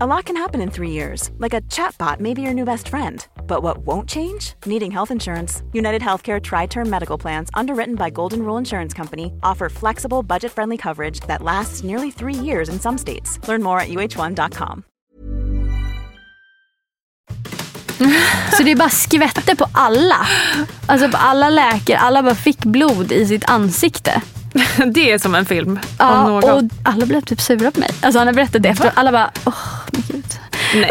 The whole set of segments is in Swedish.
A lot can happen in three years, like a chatbot may be your new best friend. But what won't change? Needing health insurance. United Healthcare Tri Term Medical Plans, underwritten by Golden Rule Insurance Company, offer flexible, budget friendly coverage that lasts nearly three years in some states. Learn more at uh1.com. Så det bara skvätte på alla. Alltså på alla läkare. Alla bara fick blod i sitt ansikte. Det är som en film om Ja, något. och alla blev typ sura på mig. Alltså han har berättat det efter. Alla bara, åh men gud. Nej.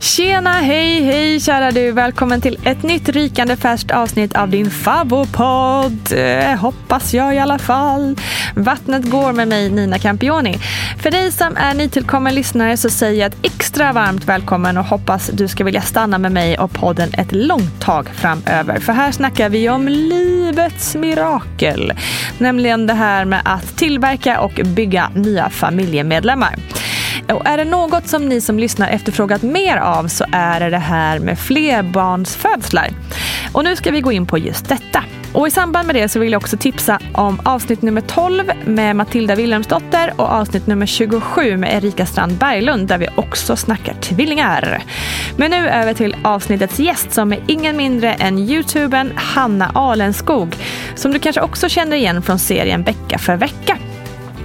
Tjena, hej, hej kära du. Välkommen till ett nytt rykande färskt avsnitt av din favvopodd. Eh, hoppas jag i alla fall. Vattnet går med mig, Nina Campioni. För dig som är nytillkommen lyssnare så säger jag ett extra varmt välkommen och hoppas du ska vilja stanna med mig och podden ett långt tag framöver. För här snackar vi om livets mirakel. Nämligen det här med att tillverka och bygga nya familjemedlemmar. Och är det något som ni som lyssnar efterfrågat mer av så är det det här med flerbarnsfödslar. Och nu ska vi gå in på just detta. Och i samband med det så vill jag också tipsa om avsnitt nummer 12 med Matilda Wilhelmsdotter och avsnitt nummer 27 med Erika Strand Berglund där vi också snackar tvillingar. Men nu över till avsnittets gäst som är ingen mindre än youtubern Hanna Alenskog som du kanske också känner igen från serien Vecka för vecka.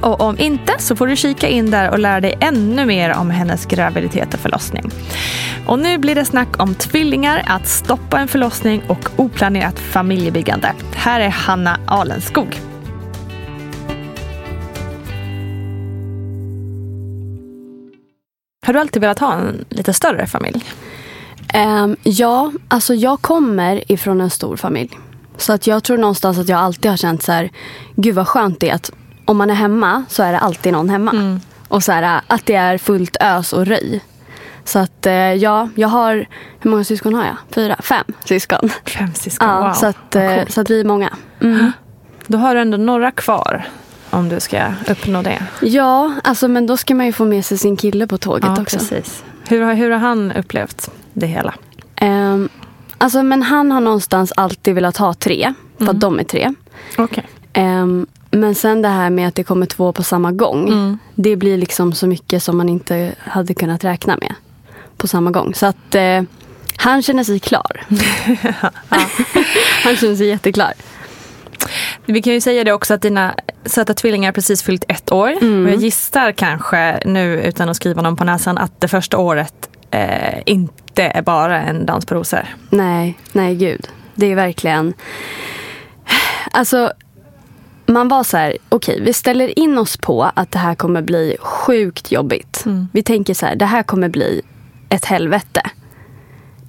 Och om inte så får du kika in där och lära dig ännu mer om hennes graviditet och förlossning. Och nu blir det snack om tvillingar, att stoppa en förlossning och oplanerat familjebyggande. Här är Hanna Alenskog. Har du alltid velat ha en lite större familj? Um, ja, alltså jag kommer ifrån en stor familj. Så att jag tror någonstans att jag alltid har känt så här, gud vad skönt det är att om man är hemma så är det alltid någon hemma. Och så här, att det är fullt ös och röj. Så att eh, ja, jag har, hur många syskon har jag? Fyra, fem syskon. Fem syskon, Ja, wow. så, att, eh, så att vi är många. Mm. Då har du ändå några kvar om du ska uppnå det. Ja, alltså, men då ska man ju få med sig sin kille på tåget Ja, också. precis. Hur, har- hur har han upplevt det hela? Ehm, alltså, men han har någonstans alltid velat ha tre, för Mm. att de är tre. Okej. Ehm, men sen det här med att det kommer två på samma gång. Mm. Det blir liksom så mycket som man inte hade kunnat räkna med på samma gång. Så att eh, han känner sig klar. han känner sig jätteklar. Vi kan ju säga det också att dina söta tvillingar precis fyllt ett år. Mm. Och jag gissar kanske nu utan att skriva någon på näsan att det första året eh, inte är bara en dans på rosor. Nej, nej gud. Det är verkligen alltså man var så här, okej vi ställer in oss på att det här kommer bli sjukt jobbigt. Mm. Vi tänker så här, det här kommer bli ett helvete.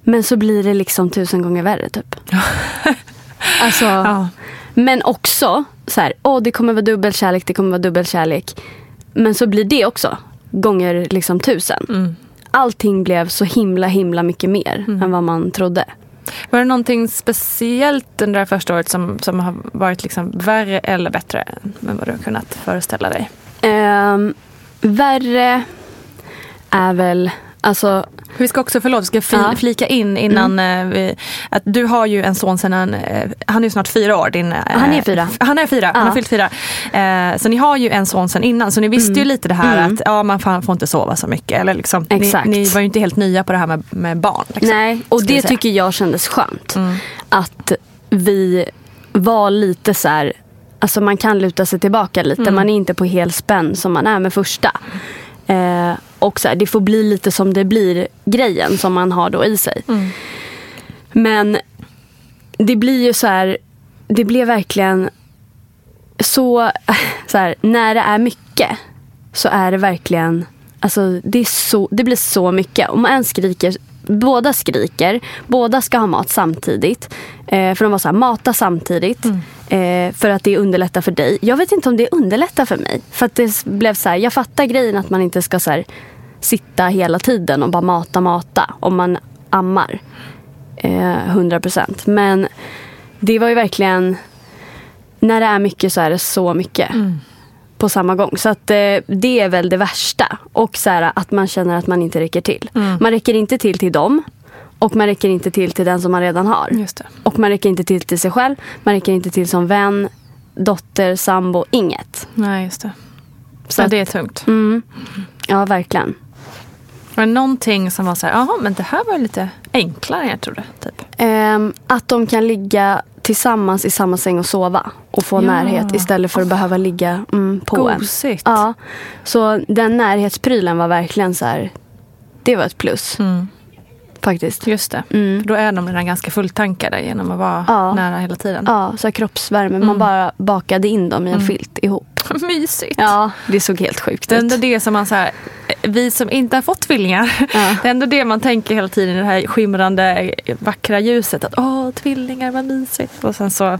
Men så blir det liksom tusen gånger värre typ. alltså, Ja. Men också så här, åh det kommer vara dubbelkärlek, det kommer vara dubbelkärlek. Men så blir det också gånger liksom tusen. Mm. Allting blev så himla himla mycket mer än vad man trodde. Var det någonting speciellt under det här första året som, som har varit liksom värre eller bättre än vad du har kunnat föreställa dig? Um, värre är väl, alltså vi ska också, förlåt, vi ska fli, Ja. Mm. flika in innan eh, vi, att du har ju en son sen han, eh, han är ju snart fyra år. Din, eh, Han är fyra. Han är fyra, han har Ja. fyllt fyra. Eh, så ni har ju en son sen innan, så ni visste ju lite det här Mm. att ja, man får, inte sova så mycket. Eller liksom, ni, ni var ju inte helt nya på det här med, med barn. Liksom, Nej, och det tycker jag kändes skönt. Mm. Att vi var lite så här, alltså man kan luta sig tillbaka lite. Mm. Man är inte på hel spänn som man är med första. Eh, och så här, det får bli lite som det blir grejen som man har då i sig. Mm. Men det blir ju så här, det blev verkligen så, så här, när det är mycket så är det verkligen, alltså det, är så, det blir så mycket. Om en skriker, båda skriker, båda ska ha mat samtidigt. Eh, för de var så här, mata samtidigt. Eh, för att det underlättar för dig. Jag vet inte om det underlättar för mig. För att det blev så här, jag fattar grejen att man inte ska så här, sitta hela tiden och bara mata, mata. Om man ammar. Eh, 100 procent. Men det var ju verkligen, när det är mycket så är det så mycket. På samma gång. Så att eh, det är väl det värsta. Och så här, att man känner att man inte räcker till. Man räcker inte till till dem. Och man räcker inte till till den som man redan har. Och man räcker inte till till sig själv. Man räcker inte till som vän, dotter, sambo, inget. Nej, just det. Så att- det är tungt. Mm. Ja, verkligen. Var det någonting som var så här, jaha men det här var lite enklare än jag trodde? Typ. Ehm, att de kan ligga tillsammans i samma säng och sova. Och få Ja. närhet istället för att behöva ligga mm, på en. Gosigt. Ja, så den närhetsprylen var verkligen så här. Det var ett plus. Mm. Faktiskt. Just det. Mm. För då är de redan ganska fulltankade genom att vara Ja. nära hela tiden. Ja, så kroppsvärme. Mm. Man bara bakade in dem i en filt ihop. Mysigt. Ja, det såg helt sjukt Det är ut. ändå det som man så här, vi som inte har fått tvillingar, Ja. det är ändå det man tänker hela tiden i det här skimrande vackra ljuset. Att åh, tvillingar, vad mysigt. Och sen så är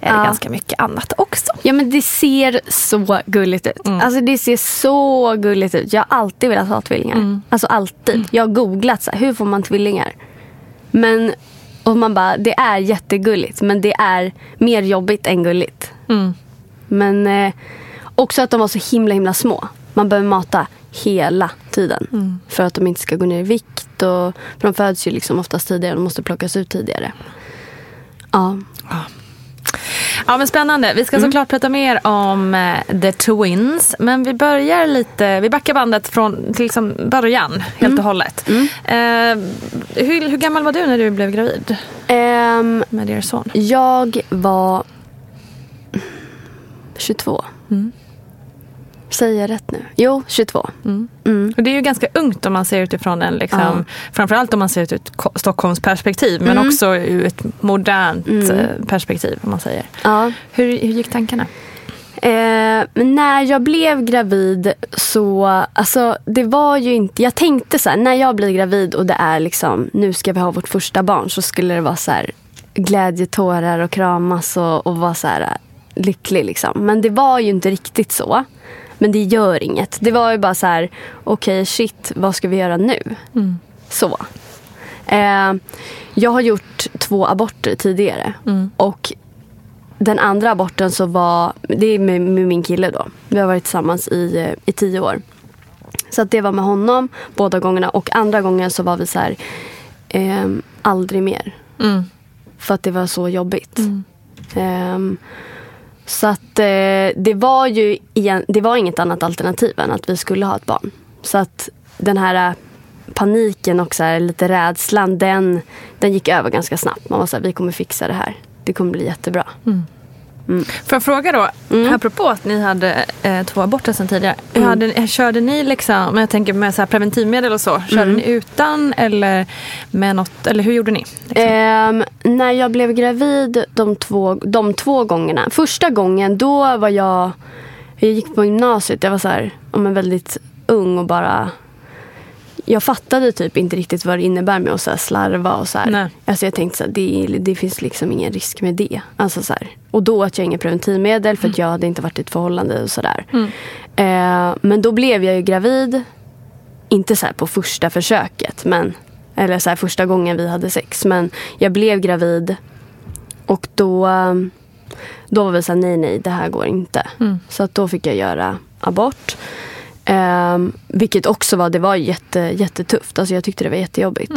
det Ja. ganska mycket annat också. Ja men det ser så gulligt ut. Mm. Alltså det ser så gulligt ut. Jag har alltid velat ha tvillingar. Mm. Alltså alltid. Jag har googlat så här, hur får man tvillingar? Men, och man bara, det är jättegulligt men det är mer jobbigt än gulligt. Mm. Men eh, också att de var så himla himla små. Man behöver mata hela tiden. Mm. För att de inte ska gå ner i vikt. Och, för de föds ju liksom oftast tidigare. De måste plockas ut tidigare. Ja. Ja men spännande. Vi ska såklart prata mer om eh, The Twins. Men vi börjar lite, vi backar bandet från till liksom början helt och hållet. Eh, hur, hur gammal var du när du blev gravid Ehm, med er son? Jag var 22. Mm. Säger jag rätt nu? Jo, 22. Och det är ju ganska ungt om man ser utifrån en, liksom, Ja. framförallt om man ser ut ur ett Ko- Stockholms perspektiv men Mm. också ur ett modernt eh, perspektiv om man säger. Ja. Hur, hur gick tankarna? Eh, när jag blev gravid så, alltså det var ju inte, jag tänkte så här, när jag blir gravid och det är liksom, nu ska vi ha vårt första barn så skulle det vara så här glädjetårar och kramas och, och vara så här lycklig liksom. Men det var ju inte riktigt så. Men det gör inget. Det var ju bara så här, okej shit, vad ska vi göra nu? Så. Eh, jag har gjort två aborter tidigare. Och den andra aborten så var, det är med, med min kille då. Vi har varit tillsammans i, eh, i tio år. Så att det var med honom båda gångerna. Och andra gången så var vi så här, ehm, aldrig mer. Mm. För att det var så jobbigt. Ehm, så att eh, det var ju igen, det var inget annat alternativ än att vi skulle ha ett barn. Så att den här eh, paniken och så här, lite rädslan, den, den gick över ganska snabbt. Man var så här, vi kommer fixa det här. Det kommer bli jättebra. Mm. Får jag fråga då, apropå att ni hade eh, två aborter sedan tidigare. Mm. Hade, körde ni liksom, jag tänker med så här preventivmedel och så, körde Mm. ni utan eller med något, eller hur gjorde ni? Liksom? Ehm, när jag blev gravid de två, de två gångerna. Första gången då var jag, jag gick på gymnasiet. Jag var så här, men väldigt ung och bara jag fattade typ inte riktigt vad det innebär med att så slarva och så här. Nej. Alltså jag tänkte så här, det, det finns liksom ingen risk med det. Alltså så här. Och då att jag inga preventivmedel för att jag hade inte varit i ett förhållande och sådär. Eh, men då blev jag ju gravid. Inte så här på första försöket. Men, eller så första gången vi hade sex. Men jag blev gravid. Och då, eh, då var vi så här, nej nej det här går inte. Så att då fick jag göra abort. Um, vilket också var, det var jätte, jättetufft. Alltså jag tyckte det var jättejobbigt.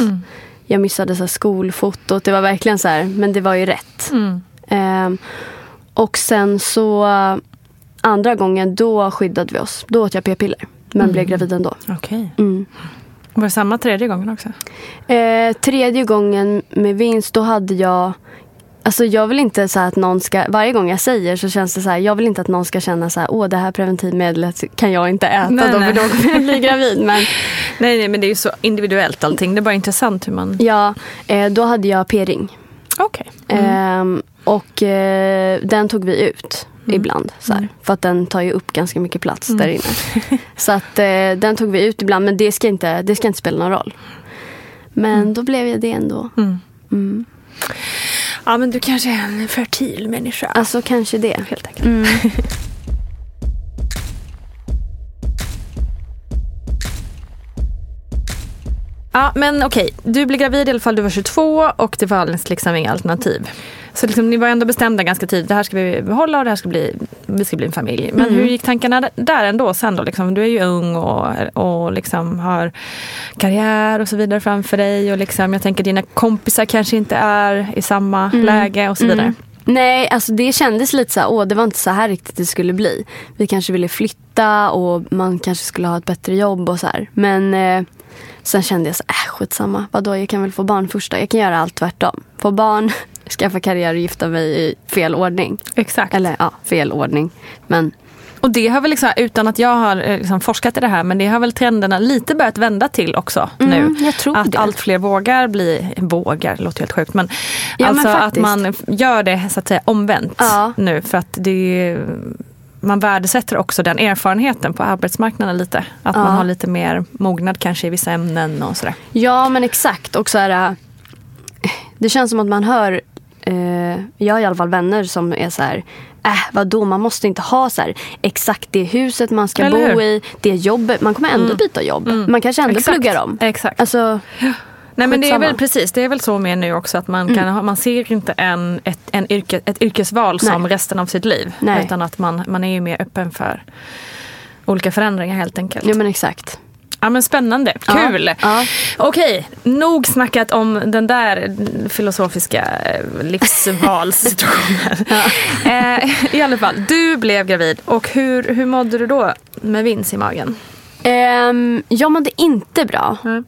Jag missade så här skolfotot. Det var verkligen så här, men det var ju rätt. Ehm, och sen så andra gången då skyddade vi oss. Då åt jag p-piller. Men blev gravid ändå. Okej. Mm. Var det samma tredje gången också? Eh, tredje gången med vinst då hade jag Alltså jag vill inte så att någon ska, varje gång jag säger så känns det så här, jag vill inte att någon ska känna så här, åh det här preventivmedlet kan jag inte äta Nej, då nej. för då kommer jag bli gravid. Men Nej, nej, men det är ju så individuellt allting. Det är bara intressant hur man... ja, eh, då hade jag p-ring. Okej. Ehm, och eh, den tog vi ut ibland. Så här, För att den tar ju upp ganska mycket plats där inne. Så att eh, den tog vi ut ibland men det ska inte, det ska inte spela någon roll. Men då blev jag det ändå. Ja, men du kanske är en fertil människa. Alltså kanske det. helt enkelt. Ja, men okej. Du blev gravid i alla fall, du var 22 och det fanns liksom inga alternativ. Så liksom, ni var ändå bestämda ganska tidigt. Det här ska vi behålla och det här ska bli, vi ska bli en familj. Men hur gick tankarna där ändå sen då? Liksom, du är ju ung och, och liksom har karriär och så vidare framför dig. Och liksom, jag tänker dina kompisar kanske inte är i samma läge och så vidare. Nej, alltså det kändes lite så här, åh det var inte så här riktigt det skulle bli. Vi kanske ville flytta och man kanske skulle ha ett bättre jobb och så här. Men eh, sen kände jag så äh skitsamma, vadå jag kan väl få barn först då. Jag kan göra allt tvärtom. Få barn, skaffa karriär och gifta mig i fel ordning. Exakt. Eller ja, fel ordning. Men Och det har väl liksom, utan att jag har eh, liksom forskat i det här, men det har väl trenderna lite börjat vända till också Mm, nu. jag tror att det. allt fler vågar bli, vågar, låter helt sjukt, men Ja, men alltså att faktiskt. man gör det så att säga omvänt Ja. nu för att det man värdesätter också den erfarenheten på arbetsmarknaden lite. Att Ja. man har lite mer mognad kanske i vissa ämnen och sådär. Ja, men exakt. Och så här, det känns som att man hör... Eh, jag har i alla fall vänner som är så här... Äh, vadå, man måste inte ha så här, exakt det huset man ska Eller bo hur? Mm. i. Det jobbet. Man kommer ändå byta jobb. Man kanske ändå Exakt. pluggar om. Exakt. Alltså, Nej men det är väl precis, det är väl så med nu också att man, kan ha, man ser inte en, ett, en yrke, ett yrkesval som Nej. resten av sitt liv. Nej. Utan att man, man är ju mer öppen för olika förändringar helt enkelt. ja men exakt. Ja men spännande, Ja, kul! ja. Okej, nog snackat om den där filosofiska eh, livsvalssituationen. eh, I alla fall, du blev gravid och hur, hur mådde du då med vins i magen? Ehm, jag mådde inte bra. Mm.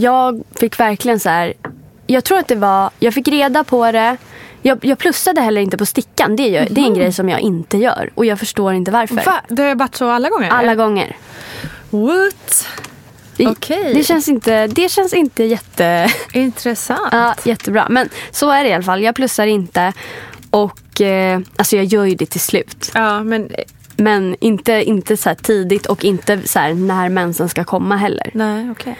Jag fick verkligen så här... Jag tror att det var... Jag fick reda på det. Jag, jag plussade heller inte på stickan. Det, gör, det är en grej som jag inte gör. Och jag förstår inte varför. Va? Det har varit så alla gånger? Alla gånger. What? Okej. Det känns inte, det känns inte jätte, Intressant. ja, jättebra. Men så är det i alla fall. Jag plussar inte. Och eh, alltså jag gör ju det till slut. Ja, men Men inte, inte så tidigt och inte så när mensen ska komma heller. nej, okej. Eh,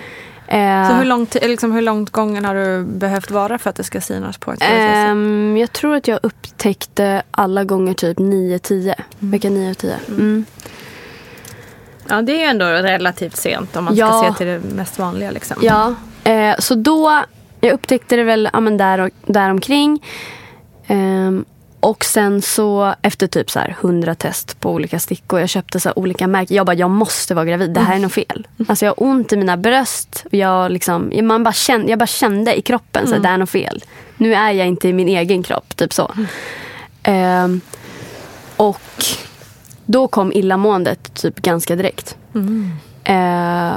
Så hur långt, liksom, hur långt gången har du behövt vara för att det ska synas på ett um, ehm, jag tror att jag upptäckte alla gånger typ 9-10. Vecka 9 och 10. Mm. Ja, det är ju ändå relativt sent om man ska Ja. se till det mest vanliga. Liksom. Ja, eh, så då, jag upptäckte det väl ja, men där, och, där omkring. Och sen så efter typ så här 100 test på olika stickor. Jag köpte så här olika märken. Jag bara, jag måste vara gravid. Det här är något fel. Alltså jag har ont i mina bröst. Jag, liksom, man bara kände, jag bara kände i kroppen så här, det är något fel. Nu är jag inte i min egen kropp. Typ så. Ehm, och då kom illamåendet typ ganska direkt. Eh,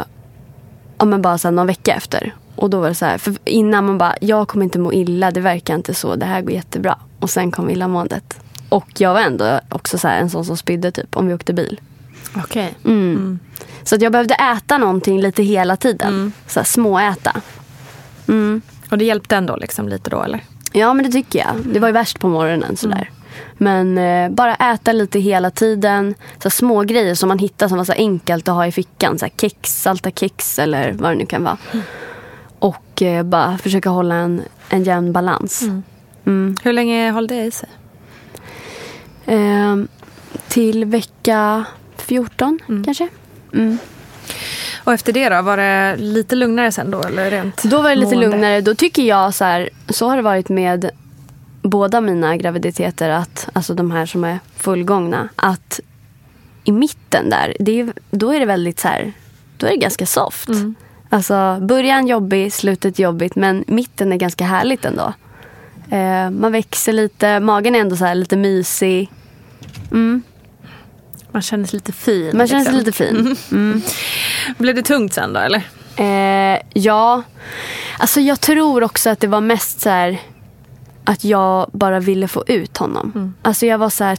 ja, men bara så här någon vecka efter. Och då var det så här, för innan man bara, jag kommer inte må illa, det verkar inte så, det här går jättebra. Och sen kom illamåendet. och jag var ändå också så en sån som spydde typ om vi åkte bil. Okej. Mm. Så att jag behövde äta någonting lite hela tiden. Så här, småäta. Mm. Och det hjälpte ändå liksom lite då eller? Ja men det tycker jag. Det var ju värst på morgonen sådär. Men eh, bara äta lite hela tiden. Så här, små grejer som man hittar som var så enkelt att ha i fickan. Så här, kex, salta kex eller vad det nu kan vara. Och eh, bara försöka hålla en, en jämn balans. Mm. Hur länge höll det i sig? Ehm, till vecka 14 kanske. Mm. Och efter det då, var det lite lugnare sen då eller rent Då var det lite mående? lugnare. Då tycker jag så här, så har det varit med båda mina graviditeter, att, alltså de här som är fullgångna, att i mitten där, är, då är det väldigt så här, då är det ganska soft. Alltså början jobbig, slutet jobbigt, men mitten är ganska härligt ändå. Eh, man växer lite, magen är ändå så här lite mysig. Mm. Man känner sig lite fin. Man känner sig liksom. lite fin. Mm. Blev det tungt sen då eller? Eh, ja, alltså jag tror också att det var mest så här att jag bara ville få ut honom. Alltså jag var så här,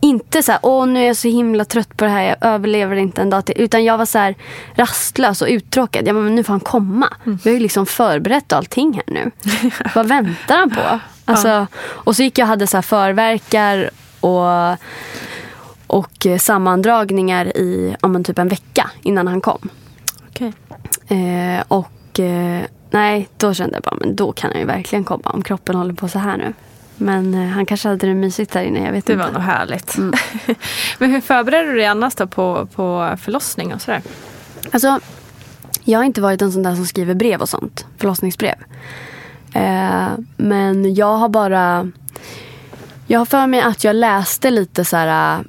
inte så här, åh nu är jag så himla trött på det här, jag överlever inte en dag till. Utan jag var så här rastlös och uttråkad. Jag bara, men nu får han komma. Vi har ju liksom förberett allting här nu. Vad väntar han på? Alltså, Och så gick jag och hade så här förverkar och, och sammandragningar i om en typ en vecka innan han kom. Okej. Eh, och eh, nej, då kände jag bara, men då kan han ju verkligen komma om kroppen håller på så här nu. Men eh, han kanske hade det mysigt där inne, jag vet Det inte. var nog härligt. Men hur förberedde du dig annars då på, på förlossning och sådär? Alltså, jag har inte varit en sån där som skriver brev och sånt. Förlossningsbrev. Eh, men jag har bara... Jag har för mig att jag läste lite så här...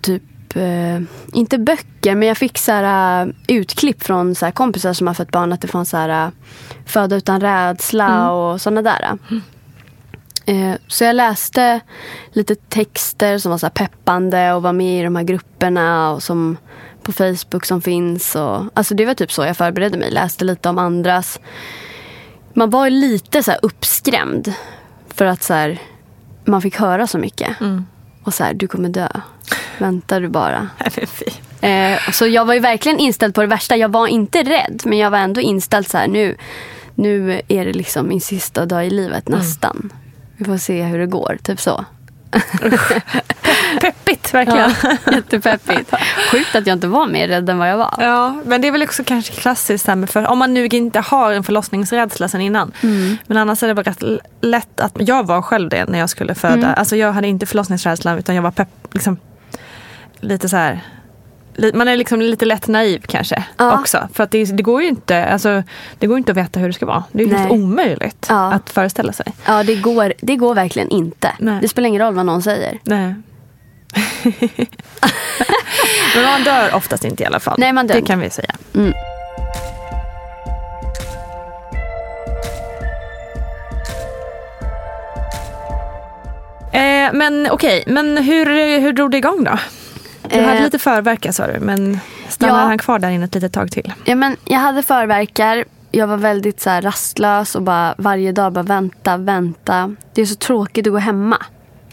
Typ... Eh, inte böcker, men jag fick så här, uh, utklipp från så här, kompisar som har fött barn. Att det fanns så här, uh, föda utan rädsla och såna där. Eh, så jag läste lite texter som var så peppande och var med i de här grupperna och som på Facebook som finns. Och, alltså det var typ så jag förberedde mig. Läste lite om andras. Man var lite så uppskrämd. För att så här, man fick höra så mycket. Och så här, du kommer dö. Väntar du bara. Eh, så jag var ju verkligen inställd på det värsta. Jag var inte rädd, men jag var ändå inställd så här nu. Nu är det liksom min sista dag i livet nästan. Vi får se hur det går, typ så. Peppigt verkligen. Ja, jättepeppigt. Sjukt att jag inte var mer rädd än vad jag var. Ja, men det är väl också kanske klassiskt här för, om man nu inte har en förlossningsrädsla sen innan. Men annars är det väl rätt lätt att, jag var själv det när jag skulle föda. Alltså jag hade inte förlossningsrädsla utan jag var pepp, liksom, lite så här. Man är liksom lite lätt naiv kanske Ja. också. För att det, det går ju inte alltså, det går inte att veta hur det ska vara. Det är ju helt omöjligt Ja. att föreställa sig. Ja, det går, det går verkligen inte. Nej. Det spelar ingen roll vad någon säger. Nej. Men man dör oftast inte i alla fall. Nej, man dör det kan vi säga. Mm. Eh, men okej, men hur, hur drog det igång då? Du Eh, hade lite förverkar sa du, men stannade ja. han kvar där inne ett litet tag till? Ja, men jag hade förverkar. Jag var väldigt så här, rastlös och bara varje dag bara vänta, vänta. Det är så tråkigt att gå hemma.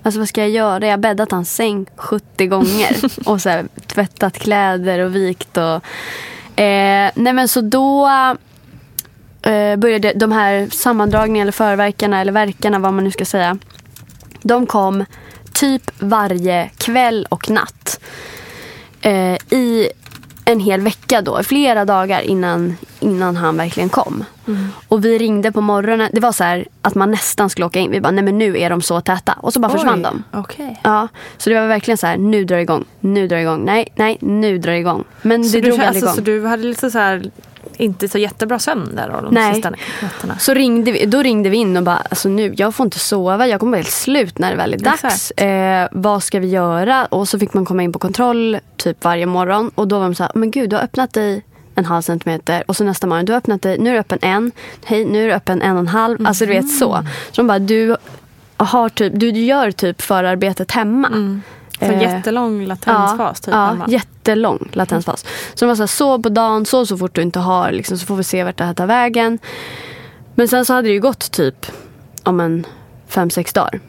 Alltså vad ska jag göra? Jag har bäddat hans säng 70 gånger. och så här, tvättat kläder och vikt. Och, eh, nej men så då eh, började de här sammandragningarna eller förverkarna eller verkarna vad man nu ska säga. De kom typ varje kväll och natt. Eh, I en hel vecka då, flera dagar innan, innan han verkligen kom. Och vi ringde på morgonen. Det var så här att man nästan skulle åka in. Vi bara, nej men nu är de så täta. Och så bara försvann de. Okej. Ja, så det var verkligen så här, nu drar det igång, nu drar det igång, nej, nej, nu drar det igång. Men Så, det du, drog aldrig alltså, igång. så du hade lite så här, inte så jättebra sömn där då, de Nej. sista nätterna? Så ringde vi, då ringde vi in och bara, alltså nu, jag får inte sova, jag kommer vara helt slut när det väl är dags. Eh, vad ska vi göra? Och så fick man komma in på kontroll typ varje morgon. Och då var de så här, men gud du har öppnat dig en halv centimeter. Och så nästa morgon, du har öppnat dig, nu är du öppen en. Hej, nu är du öppen en och en halv. Alltså du vet så. Så de bara, du, har typ, du gör typ förarbetet hemma. Så Eh, jättelång latensfas typ ja, jättelång latensfas. Så de var så här, sov på dagen, sov så fort du inte har, liksom, så får vi se vart det här tar vägen. Men sen så hade det ju gått typ om en fem, sex dagar.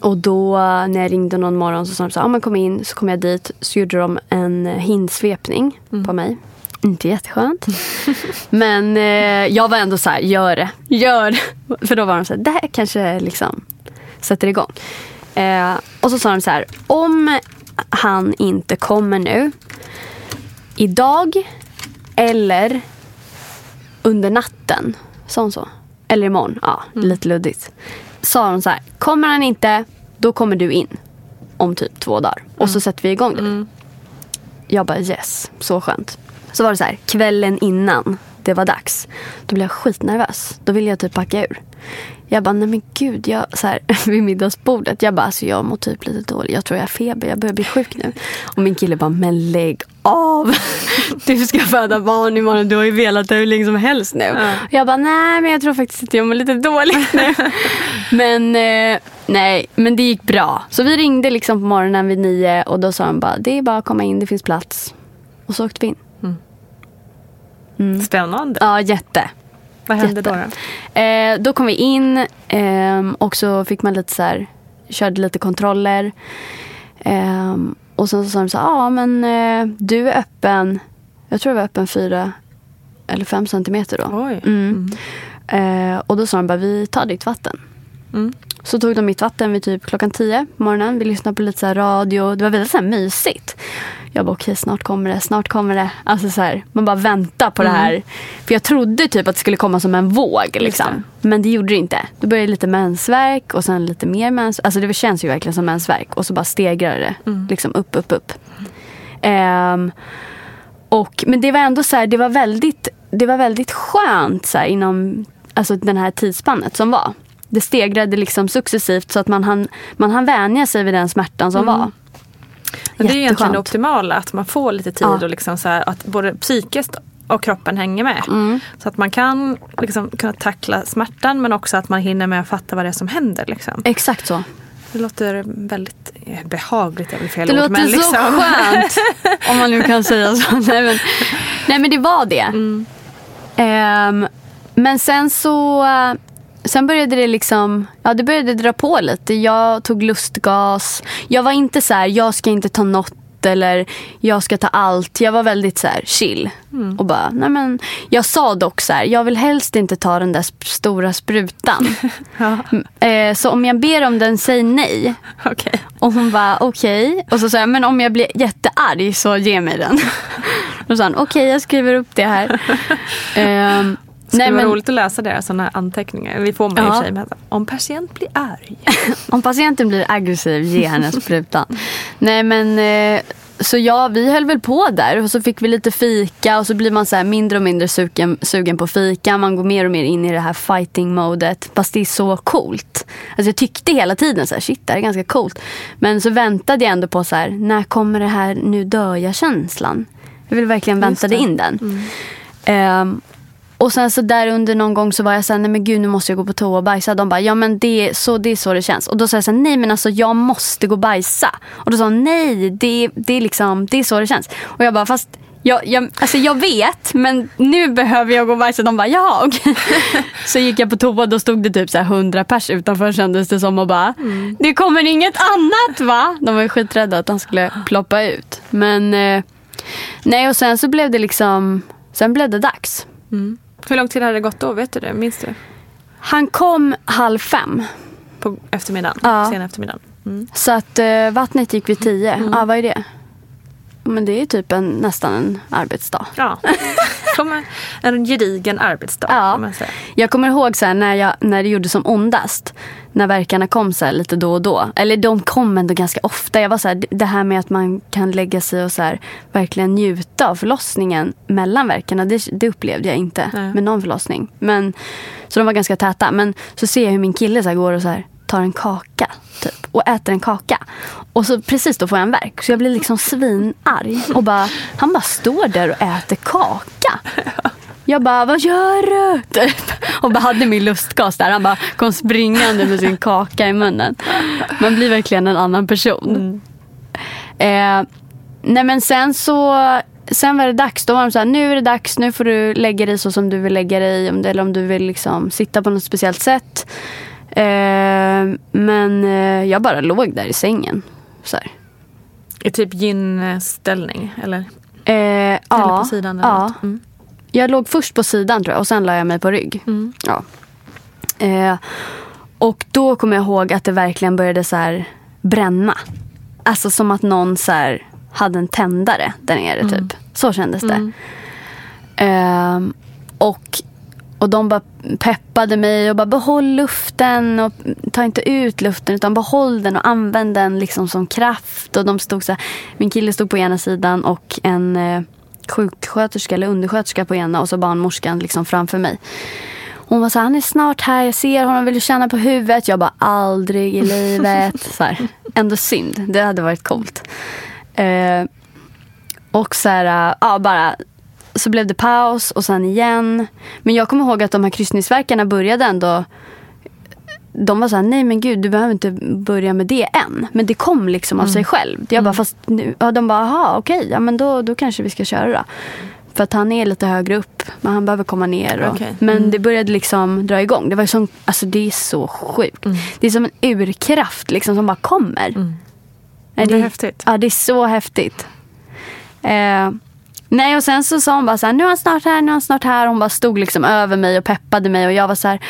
Och då när jag ringde någon morgon så sa de så ah, men kom in. Så kom jag dit så gjorde de en hinnsvepning på mig. Inte jätteskönt. men eh, jag var ändå så här, gör det. Gör det. För då var de så här, det här kanske liksom sätter igång. Eh, och så sa de så här, om han inte kommer nu idag eller under natten. Sa hon så? Eller imorgon. Ja, lite luddigt. Sa hon så här, kommer han inte, då kommer du in. Om typ två dagar. Och så sätter vi igång det. Jag bara yes, så skönt. Så var det så här, kvällen innan det var dags. Då blev jag skitnervös. Då ville jag typ packa ur. Jag bara, nej men gud, jag, så här, vid middagsbordet. Jag bara, alltså jag mår typ lite dåligt. Jag tror jag har feber, jag börjar bli sjuk nu. Och min kille bara, men lägg av. Du ska föda barn imorgon, du har ju velat det hur länge som helst nu. Och jag bara, nej men jag tror faktiskt att jag mår lite dåligt nu. men eh, nej, men det gick bra. Så vi ringde liksom på morgonen vid nio och då sa de bara, det är bara att komma in, det finns plats. Och så åkte vi in. Spännande. Ja, jätte. Vad hände då? Jätte. då? Eh, då kom vi in ehm, och så fick man lite så här, körde lite kontroller. Ehm, och sen så sa de så här, ja men eh, du är öppen, jag tror jag var öppen fyra eller fem centimeter då. Oj. Mm. Eh, och då sa de bara, vi tar ditt vatten. Mm. Så tog de mitt vatten vid typ klockan tio på morgonen. Vi lyssnade på lite så radio. Det var väldigt så mysigt. Jag bara okej snart kommer det, snart kommer det. Alltså så här, man bara väntar på det här. För jag trodde typ att det skulle komma som en våg. Liksom. Men det gjorde det inte. Då började det lite mensvärk och sen lite mer mensvärk. Alltså det känns ju verkligen som mensvärk. Och så bara stegrar det liksom upp, upp, upp. Ehm, och, men det var ändå så här, det var väldigt, det var väldigt skönt så här, inom alltså, den här tidsspannet som var. Det stegrade liksom successivt så att man hann, man hann vänja sig vid den smärtan som var. Men det är egentligen det optimala, att man får lite tid Ja. och liksom så här, att både psykiskt och kroppen hänger med. Mm. Så att man kan liksom, kunna tackla smärtan men också att man hinner med att fatta vad det är som händer. Liksom. Exakt så. Det låter väldigt eh, behagligt, är väl fel Det ord. låter men liksom, så skönt. om man nu kan säga så. Nej men, nej, men det var det. Mm. Ehm, men sen så Sen började det liksom, ja det började dra på lite. Jag tog lustgas. Jag var inte så här, jag ska inte ta något eller jag ska ta allt. Jag var väldigt så här chill. Mm. Och bara, nej men. Jag sa dock så här, jag vill helst inte ta den där sp- stora sprutan. Eh, så om jag ber om den, säg nej. Okej. Och hon var okej. Och så sa jag, men om jag blir jättearg så ge mig den. Då sa han, okej jag skriver upp det här. Ehm, Det nej, skulle vara men roligt att läsa deras sådana anteckningar. Vi får man i och Ja. för sig med. Om patient blir arg. om patienten blir aggressiv, ge henne sprutan. nej men, eh, så ja, vi höll väl på där. Och så fick vi lite fika och så blir man så mindre och mindre sugen, sugen på fika. Man går mer och mer in i det här fighting-modet. Fast det är så coolt. Alltså jag tyckte hela tiden så här, shit det här är ganska coolt. Men så väntade jag ändå på så här, när kommer det här nu dör jag-känslan? Jag vill verkligen väntade in den. Ehm, och sen så där under någon gång så var jag såhär, nej men gud nu måste jag gå på toa och bajsa. De bara, ja men det är så det, är så det känns. Och då sa jag såhär, nej men alltså jag måste gå och bajsa. Och då sa hon, nej det, det, är liksom, det är så det känns. Och jag bara, fast jag, jag, alltså jag vet men nu behöver jag gå och bajsa. De bara, ja okej. Så gick jag på toa och då stod det typ så här 100 pers utanför kändes det som och bara, det kommer inget annat va? De var ju skiträdda att de skulle ploppa ut. Men eh, nej och sen så blev det liksom, sen blev det dags. Hur lång tid hade det gått då? Vet du det? Minns du? Han kom halv fem. På eftermiddagen? Ja. Sen eftermiddagen? Mm. Så att eh, vattnet gick vid tio. Ja, vad är det? Men det är typ en, nästan en arbetsdag. Ja. En gedigen arbetsdag. Ja. man säga. Jag kommer ihåg så här, när, jag, när det gjorde som ondast. När verkarna kom så här, lite då och då. Eller de kom ändå ganska ofta. Jag var så här, det här med att man kan lägga sig och så här, verkligen njuta av förlossningen mellan verkarna. Det, det upplevde jag inte Nej. med någon förlossning. Men, så de var ganska täta. Men så ser jag hur min kille så går och så här, tar en kaka. Typ, och äter en kaka. Och så precis då får jag en verk. Så jag blir liksom svinarg. Och bara, han bara står där och äter kaka. Jag bara, vad gör du? Typ. Och bara hade min lustgas där. Han bara kom springande med sin kaka i munnen. Man blir verkligen en annan person. Eh, nej men sen så Sen var det dags. Då var de så här, nu är det dags. Nu får du lägga dig så som du vill lägga dig. Eller om du vill liksom sitta på något speciellt sätt. Eh, men eh, jag bara låg där i sängen. Så här. I typ gynställning eller? Eh, Eller ja, på sidan? Eller ja. Mm. Jag låg först på sidan tror jag och sen la jag mig på rygg. Mm. Ja. Eh, och då kommer jag ihåg att det verkligen började så här bränna. Alltså som att någon så här hade en tändare där nere Mm. typ. Så kändes det. Ehm, och, och de bara peppade mig och bara behåll luften och ta inte ut luften utan behåll den och använd den liksom som kraft. Och de stod så här, min kille stod på ena sidan och en eh, sjuksköterska eller undersköterska på ena och så barnmorskan liksom framför mig. Hon var så här, han är snart här, jag ser honom, vill du känna på huvudet? Jag bara, aldrig i livet. så här. Ändå synd, det hade varit coolt. Eh, och så här, ja bara så blev det paus och sen igen. Men jag kommer ihåg att de här kryssningsverkarna började ändå de var så här, nej men gud du behöver inte börja med det än. Men det kom liksom av sig själv. Jag bara, fast nu, ja, de bara, aha okej, ja men då, då kanske vi ska köra då. För att han är lite högre upp, men han behöver komma ner. Och, Okej. Men det började liksom dra igång. Det var som, alltså det är så sjukt. Det är som en urkraft liksom som bara kommer. Nej, Det är häftigt. Ja, det är så häftigt. Eh, nej, och sen så sa hon bara så här, nu är han snart här, nu är han snart här. Hon bara stod liksom över mig och peppade mig och jag var så här,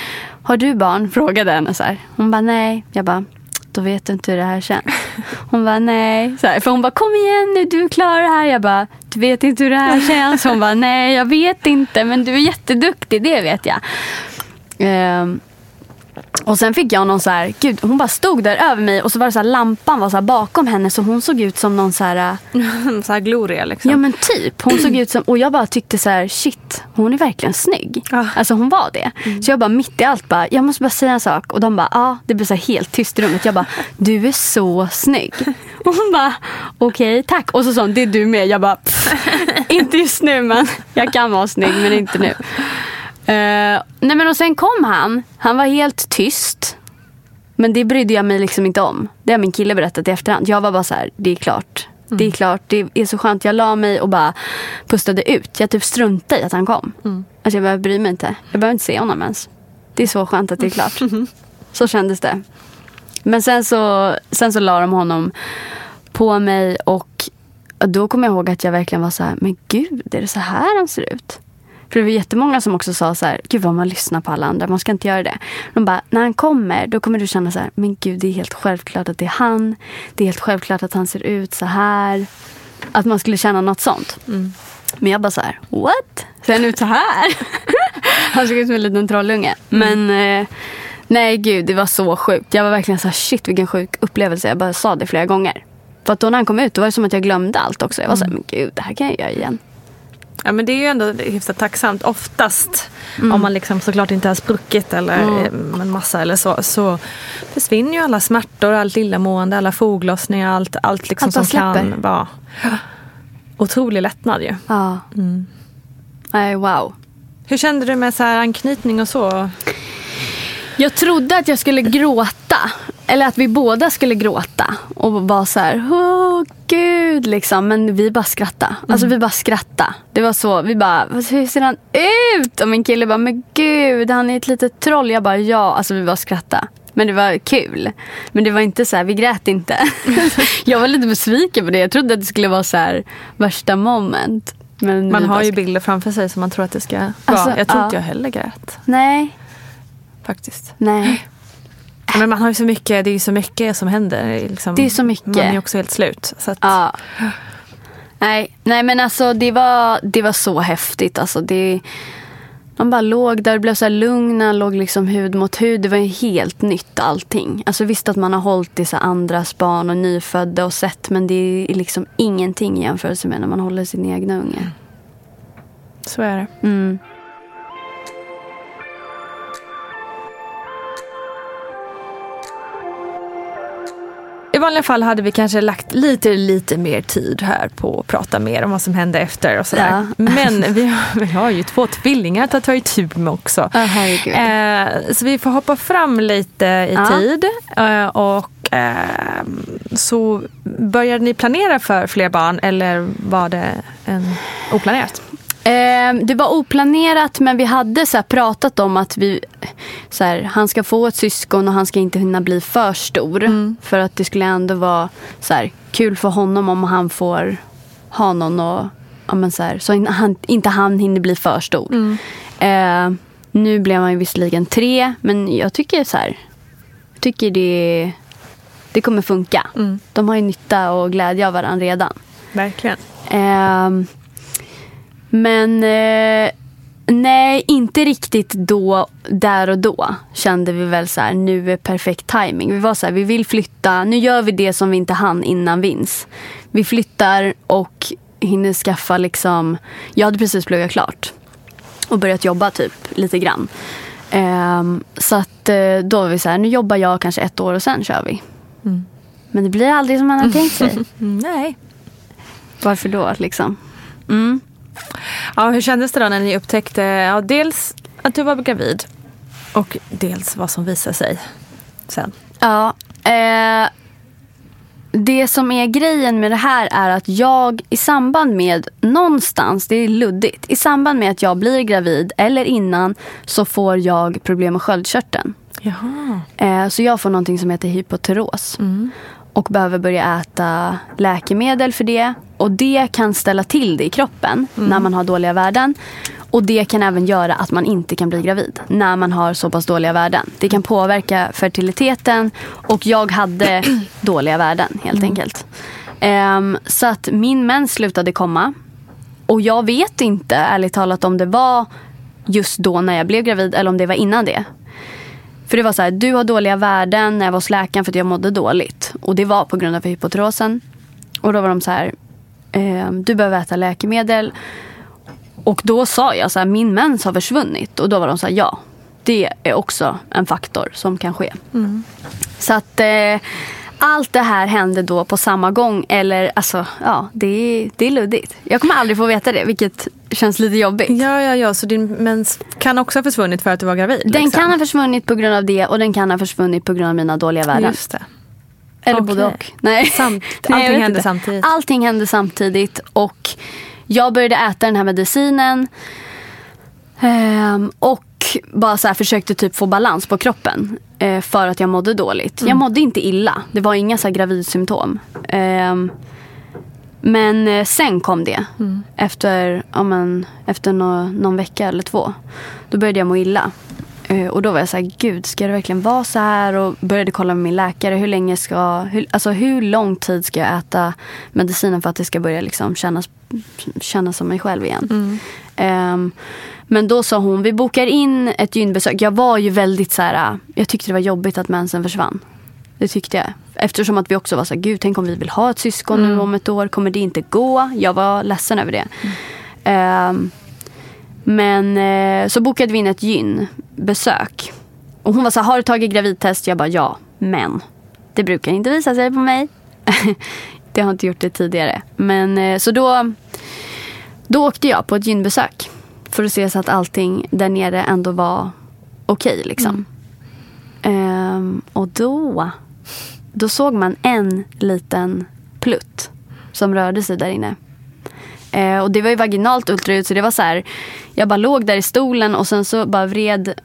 har du barn? Frågade henne så här. Hon bara, nej. Jag bara, då vet du inte hur det här känns. Hon bara, nej. Så här, för hon bara, kom igen nu, du klarar det här. Jag bara, du vet inte hur det här känns. Hon bara, nej jag vet inte, men du är jätteduktig, det vet jag. Ehm, och sen fick jag någon så här, gud hon bara stod där över mig och så var det så här, lampan var så här bakom henne så hon såg ut som någon så här, så här gloria liksom. ja men typ. Hon såg ut som, och jag bara tyckte så här, shit hon är verkligen snygg. Ja. Alltså hon var det. Så jag bara mitt i allt bara, jag måste bara säga en sak. Och de bara, ja det blev så helt tyst i rummet. Jag bara, du är så snygg. Och hon bara, okej tack. Och så sa hon, det är du med. Jag bara, "Pff, inte just nu men jag kan vara snygg men inte nu. Eh, nej men och sen kom han. Han var helt tyst. Men det brydde jag mig liksom inte om. Det har min kille berättat i efterhand. Jag var bara så här, det är klart. Det är klart, det är så skönt. Jag la mig och bara pustade ut. Jag typ struntade i att han kom. Alltså jag bara bryr mig inte. Jag behöver inte se honom ens. Det är så skönt att det är klart. Så kändes det. Men sen så, sen så la de honom på mig och då kommer jag ihåg att jag verkligen var så här, men gud, är det så här han ser ut? För det var jättemånga som också sa så här, gud vad man lyssnar på alla andra, man ska inte göra det. De bara, när han kommer, då kommer du känna så här, men gud det är helt självklart att det är han. Det är helt självklart att han ser ut så här. Att man skulle känna något sånt. Men jag bara så här, what? Ser han ut så här? han såg ut som en liten trollunge. Men eh, nej gud, det var så sjukt. Jag var verkligen så här, shit vilken sjuk upplevelse. Jag bara sa det flera gånger. För att då när han kom ut, då var det som att jag glömde allt också. Jag var så här, men gud, det här kan jag göra igen. Ja men det är ju ändå hyfsat tacksamt oftast. Mm. Om man liksom såklart inte har spruckit eller eh, en massa eller så. Så försvinner ju alla smärtor, allt illamående, alla foglossningar, allt, allt liksom Allt som kan släpper. vara otrolig lättnad ju. Ja. Nej, wow. Hur kände du med så här anknytning och så? Jag trodde att jag skulle gråta. Eller att vi båda skulle gråta. Och vara så här, åh gud liksom. Men vi bara skrattade. Alltså vi bara skrattade. Det var så, vi bara, "Vad- hur ser han ut? Och min kille bara, men gud han är ett litet troll. Jag bara, ja. Alltså vi bara skrattade. Men det var kul. Men det var inte så här, vi grät inte. jag var lite besviken på det. Jag trodde att det skulle vara så här värsta moment. Men Man har ju bilder framför sig som man tror att det ska vara. Alltså, jag tror ja. inte jag heller grät Nej, faktiskt. nej. Men man har ju så mycket, det är ju så mycket som händer. Liksom. Det är så mycket. Man är också helt slut. Så att, Ja. Nej, nej men alltså det var, det var så häftigt. Alltså, det, de bara låg där, det blev så här lugn, han låg liksom hud mot hud. Det var ju helt nytt allting. Alltså visst att man har hållit i så andras barn och nyfödda och sett. Men det är liksom ingenting i jämförelse med när man håller sin egna unge. Så är det. Mm. I vanliga fall hade vi kanske lagt lite, lite mer tid här på att prata mer om vad som hände efter och sådär. Ja. Men vi har, vi har ju två tvillingar att ta itu med också. Herregud. Eh, så vi får hoppa fram lite i Ja. tid. Eh, och eh, så började ni planera för fler barn eller var det en oplanerat? Eh, det var oplanerat men vi hade så pratat om att vi, så här, han ska få ett syskon och han ska inte hinna bli för stor. Mm. För att det skulle ändå vara så här, kul för honom om han får ha någon och ja, men så, här, så han, inte han hinner bli för stor. Mm. Eh, nu blev han ju visserligen tre men jag tycker så här, tycker det, det kommer funka. Mm. De har ju nytta och glädje av varandra redan. Verkligen. Ehm, men eh, nej, inte riktigt då, där och då kände vi väl så här, nu är perfekt timing. Vi var så här, vi vill flytta, nu gör vi det som vi inte hann innan vins. Vi flyttar och hinner skaffa liksom, jag hade precis pluggat klart och börjat jobba typ lite grann. Ehm, så att eh, då var vi så här, nu jobbar jag kanske ett år och sen kör vi. Men det blir aldrig som man har tänkt sig. Mm, nej. Varför då liksom? Mm. Ja, hur kändes det då när ni upptäckte ja, dels att du var gravid och dels vad som visade sig sen? Ja. Eh, det som är grejen med det här är att jag i samband med, någonstans, det är luddigt, i samband med att jag blir gravid eller innan så får jag problem med sköldkörteln. Jaha. Eh, så jag får någonting som heter hypotyros. Och behöver börja äta läkemedel för det. Och det kan ställa till det i kroppen när man har dåliga värden. Och det kan även göra att man inte kan bli gravid när man har så pass dåliga värden. Det kan påverka fertiliteten och jag hade dåliga värden helt enkelt. Ehm, så att min mens slutade komma. Och jag vet inte ärligt talat om det var just då när jag blev gravid eller om det var innan det. För det var så här, du har dåliga värden när jag var hos läkaren för att jag mådde dåligt. Och det var på grund av hypotyrosen. Och då var de så här, ehm, du behöver äta läkemedel. Och då sa jag så här, min mens har försvunnit. Och då var de så här, ja. Det är också en faktor som kan ske. Så att eh, allt det här hände då på samma gång. Eller alltså, ja, det är, det är luddigt. Jag kommer aldrig få veta det, vilket känns lite jobbigt. Ja, ja, ja. Så din mens kan också ha försvunnit för att du var gravid? Den liksom. kan ha försvunnit på grund av det och den kan ha försvunnit på grund av mina dåliga värden. Just det. Eller Okej. både och. Nej. Samt- Nej, allting vet hände samtidigt. Allting hände samtidigt och jag började äta den här medicinen. Ehm, och bara så försökte typ få balans på kroppen. eh, för att jag mådde dåligt. Mm. Jag mådde inte illa. Det var inga så här gravidsymptom. Ehm, men eh, sen kom det. Mm. Efter, ja, men, efter nå, någon vecka eller två. Då började jag må illa. Eh, och då var jag så här, gud ska det verkligen vara så här? Och började kolla med min läkare. Hur länge ska, hur, alltså hur lång tid ska jag äta medicinen för att det ska börja liksom kännas, kännas som mig själv igen? Ehm, men då sa hon, vi bokar in ett gynbesök. Jag var ju väldigt så här, jag tyckte det var jobbigt att mensen försvann. Det tyckte jag. Eftersom att vi också var så här, gud tänk om vi vill ha ett syskon nu om ett år. Kommer det inte gå? Jag var ledsen över det. Ehm, men eh, så bokade vi in ett gynbesök. Och hon var så här, har du tagit gravidtest? Jag bara, ja. Men det brukar inte visa sig på mig. det har inte gjort det tidigare. Men eh, så då, då åkte jag på ett gynbesök. För att se så att allting där nere ändå var okej liksom. Ehm, och då, då såg man en liten plutt som rörde sig där inne. Uh, och det var ju vaginalt ultraljud så det var så här. Jag bara låg där i stolen och sen så bara vred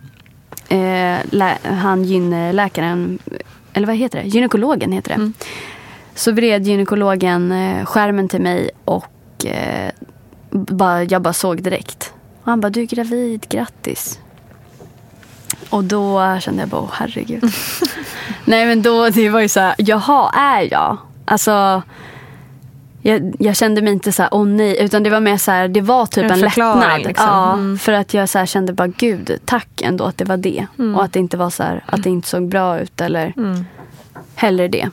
uh, han gynläkaren, eller vad heter det? Gynekologen heter det. Mm. Så vred gynekologen eh, skärmen till mig och eh, bara, jag bara såg direkt. Och han bara, du är gravid, grattis. Och då kände jag bara, åh herregud. Nej men då, det var ju så här, jaha, är jag? Alltså, jag, jag kände mig inte så här, åh nej. Utan det var mer så här, det var typ En en, lättnad. liksom. Ja, Mm. för att jag så kände bara, gud, tack ändå att det var det. Och att det inte var så här, att det inte såg bra ut eller hellre det.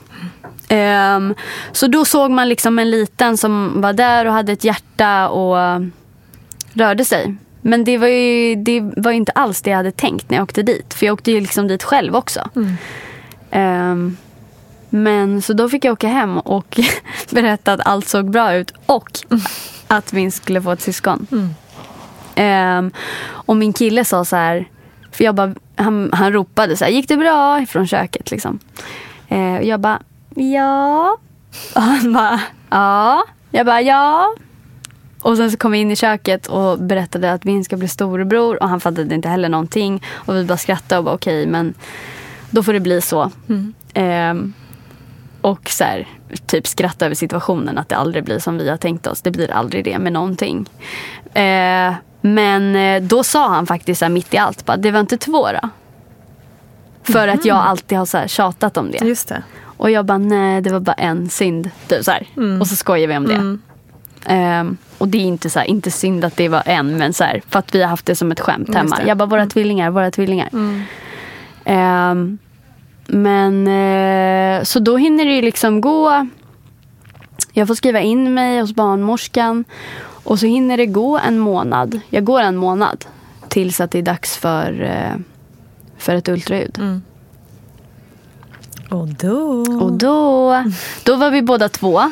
Ehm, så då såg man liksom en liten som var där och hade ett hjärta och rörde sig. Men det var ju det var ju inte alls det jag hade tänkt när jag åkte dit. För jag åkte ju liksom dit själv också. Ehm, men så då fick jag åka hem och berätta att allt såg bra ut och att vi skulle få ett syskon. Ehm, och min kille sa så här, för jag bara, han, han ropade så här, gick det bra? Från köket liksom. Eh, och jag bara, ja. Och han bara, ja. Jag bara, ja. Och sen så kom vi in i köket och berättade att Vin ska bli storebror och han fattade inte heller någonting. Och vi bara skrattade och bara okej okay, men då får det bli så. Mm. Eh, och så här, typ skratta över situationen att det aldrig blir som vi har tänkt oss. Det blir aldrig det med någonting. Eh, men eh, då sa han faktiskt så här, mitt i allt bara, det var inte två då? För mm. att jag alltid har så här, tjatat om det. Just det. Och jag bara, nej det var bara en synd. Typ så mm. Och så skojar vi om det. Mm. Um, och det är inte, så här, inte synd att det var en, men så här, för att vi har haft det som ett skämt hemma. Jag bara, våra mm. tvillingar, våra tvillingar. Um, men uh, så då hinner det ju liksom gå. Jag får skriva in mig hos barnmorskan. Och så hinner det gå en månad. Jag går en månad tills att det är dags för, uh, för ett ultraljud. Mm. Och då? Och då, då var vi båda två.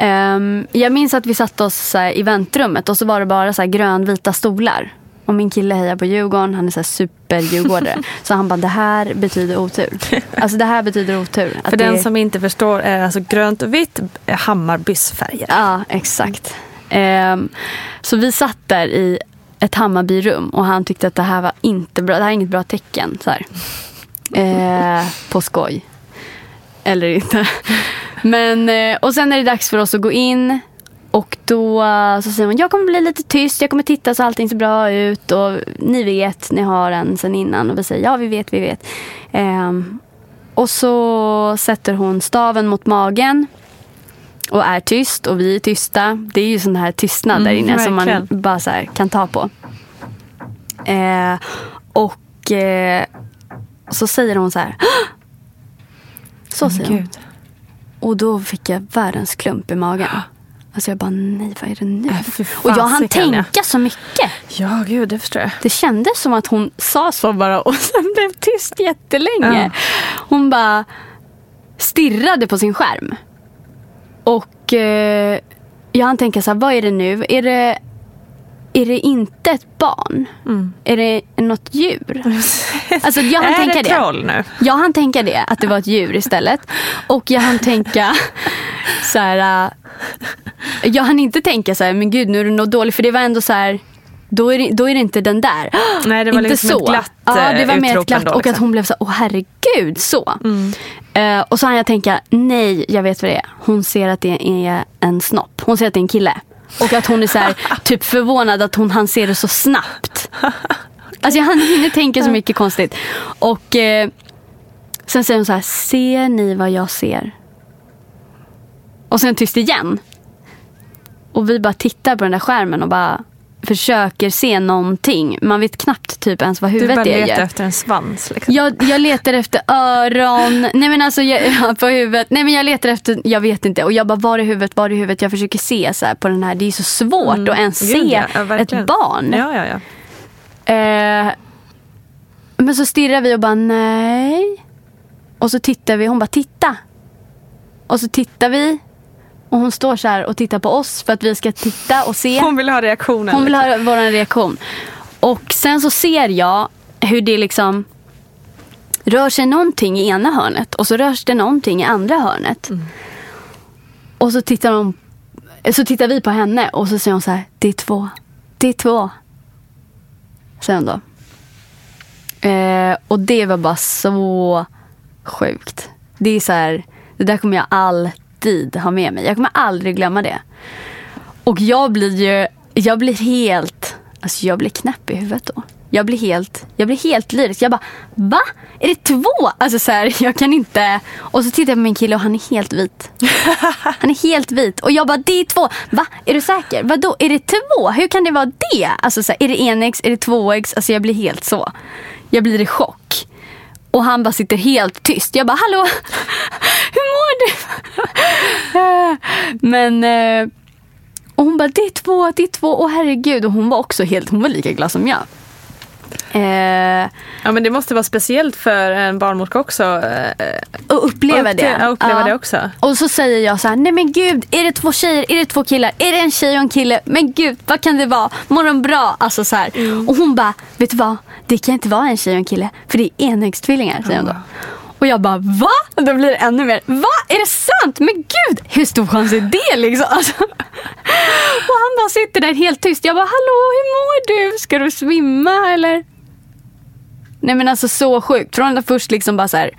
Um, jag minns att vi satte oss här, i väntrummet och så var det bara så här, grönvita stolar. Och min kille hejar på Djurgården, han är så här så han bara, det här betyder otur. Alltså det här betyder otur. För den som inte förstår är alltså grönt och vitt Hammarbys färger. Ja, exakt. Um, så vi satt där i ett Hammarbyrum och han tyckte att det här var inte bra, det här är inget bra tecken. Så uh, på skoj. Eller inte. Men, eh, och sen är det dags för oss att gå in. Och då så säger man, jag kommer bli lite tyst, jag kommer titta så allting ser bra ut. Och ni vet, ni har en sen innan. Och vi säger, ja vi vet, vi vet. Um, och så sätter hon staven mot magen. Och är tyst och vi är tysta. Det är ju sån här tystnad mm, där inne verkligen. som man bara så kan ta på. Uh, och uh, så säger hon så här. Så säger hon. Och då fick jag världens klump i magen. Alltså jag bara, nej vad är det nu? Äh, och jag hann tänka jag. så mycket. Ja, gud det förstår jag. Det kändes som att hon sa så bara och sen blev tyst jättelänge. Ja. Hon bara stirrade på sin skärm. Och eh, jag hann tänka så här, vad är det nu? Är det är det inte ett barn? Mm. Är det något djur? Alltså, jag hann är tänka det troll nu? Jag hann tänka det, att det var ett djur istället. Och jag hann tänka så här. Uh, jag hann inte tänka så här, men gud nu är det något dåligt. För det var ändå så här. Då är, det, då är det inte den där. Nej, det var inte liksom så. ett glatt Ja, det var mer ett glatt. Då, liksom. Och att liksom. hon blev så åh herregud, så. Mm. Uh, och så hann jag tänka, nej, jag vet vad det är. Hon ser att det är en snopp. Hon ser att det är en kille. Och att hon är så här, typ förvånad att hon han ser det så snabbt. Alltså jag hinner tänka så mycket konstigt. Och eh, sen säger hon så här, ser ni vad jag ser? Och sen tyst igen. Och vi bara tittar på den där skärmen och bara försöker se någonting. Man vet knappt typ ens vad huvudet är. Du bara letar efter en svans? Liksom. Jag, jag letar efter öron. Nej men alltså jag, på huvudet. Nej men jag letar efter, jag vet inte. Och jag bara var är huvudet, var är huvudet? Jag försöker se så på den här. Det är så svårt mm. att ens Gud, se ja, ett barn. Ja, ja, ja. Eh, men så stirrar vi och bara nej. Och så tittar vi. Hon bara titta. Och så tittar vi. Och hon står så här och tittar på oss för att vi ska titta och se. Hon vill ha reaktionen. Hon vill ha liksom. vår reaktion. Och sen så ser jag hur det liksom rör sig någonting i ena hörnet och så rörs det någonting i andra hörnet. Mm. Och så tittar, hon, så tittar vi på henne och så säger hon så här, det är två. Det är två. Säger hon då. Eh, och det var bara så sjukt. Det är så här, det där kommer jag alltid alltid ha med mig. Jag kommer aldrig glömma det. Och jag blir ju, jag blir helt, alltså jag blir knäpp i huvudet då. Jag blir helt, jag blir helt lyrisk. Jag bara, va? Är det två? Alltså så här, jag kan inte. Och så tittar jag på min kille och han är helt vit. Han är helt vit. Och jag bara, det är två. Va? Är du säker? Vadå? Är det två? Hur kan det vara det? Alltså så här, är det enäggs? Är det tvåäggs? Alltså jag blir helt så. Jag blir i chock. Och han bara sitter helt tyst. Jag bara, hallå, hur mår du? Men, eh, och hon bara, det är två, det är två, åh herregud. Och hon var också helt, hon var lika glad som jag. Eh, ja men det måste vara speciellt för en barnmorska också. Eh, och uppleva det. Ja, uppleva ja. det också. Och så säger jag så här, nej men gud, är det två tjejer, är det två killar, är det en tjej och en kille? Men gud, vad kan det vara? Mår de bra? Alltså så mm. Och hon bara, vet du vad? Det kan inte vara en tjej och en kille, för det är enäggstvillingar, säger hon då. Och jag bara va? Då blir det ännu mer. Va? Är det sant? Men gud, hur stor chans är det liksom? Alltså. Och han bara sitter där helt tyst. Jag bara, hallå hur mår du? Ska du svimma eller? Nej men alltså så sjukt. Från att först liksom bara så här,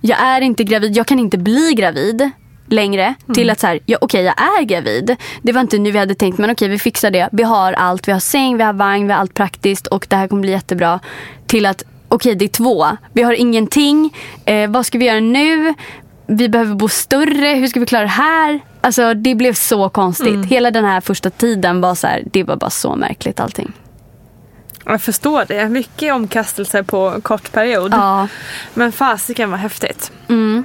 jag är inte gravid, jag kan inte bli gravid längre. Mm. Till att så här, ja, okej okay, jag är gravid. Det var inte nu vi hade tänkt men okej okay, vi fixar det. Vi har allt, vi har säng, vi har vagn, vi har allt praktiskt och det här kommer bli jättebra. Till att okej det är två, vi har ingenting. Eh, vad ska vi göra nu? Vi behöver bo större, hur ska vi klara det här? Alltså det blev så konstigt. Mm. Hela den här första tiden var så här, det var bara så märkligt allting. Jag förstår det. Mycket omkastelser på kort period. Ja. Men fasiken var häftigt. Mm.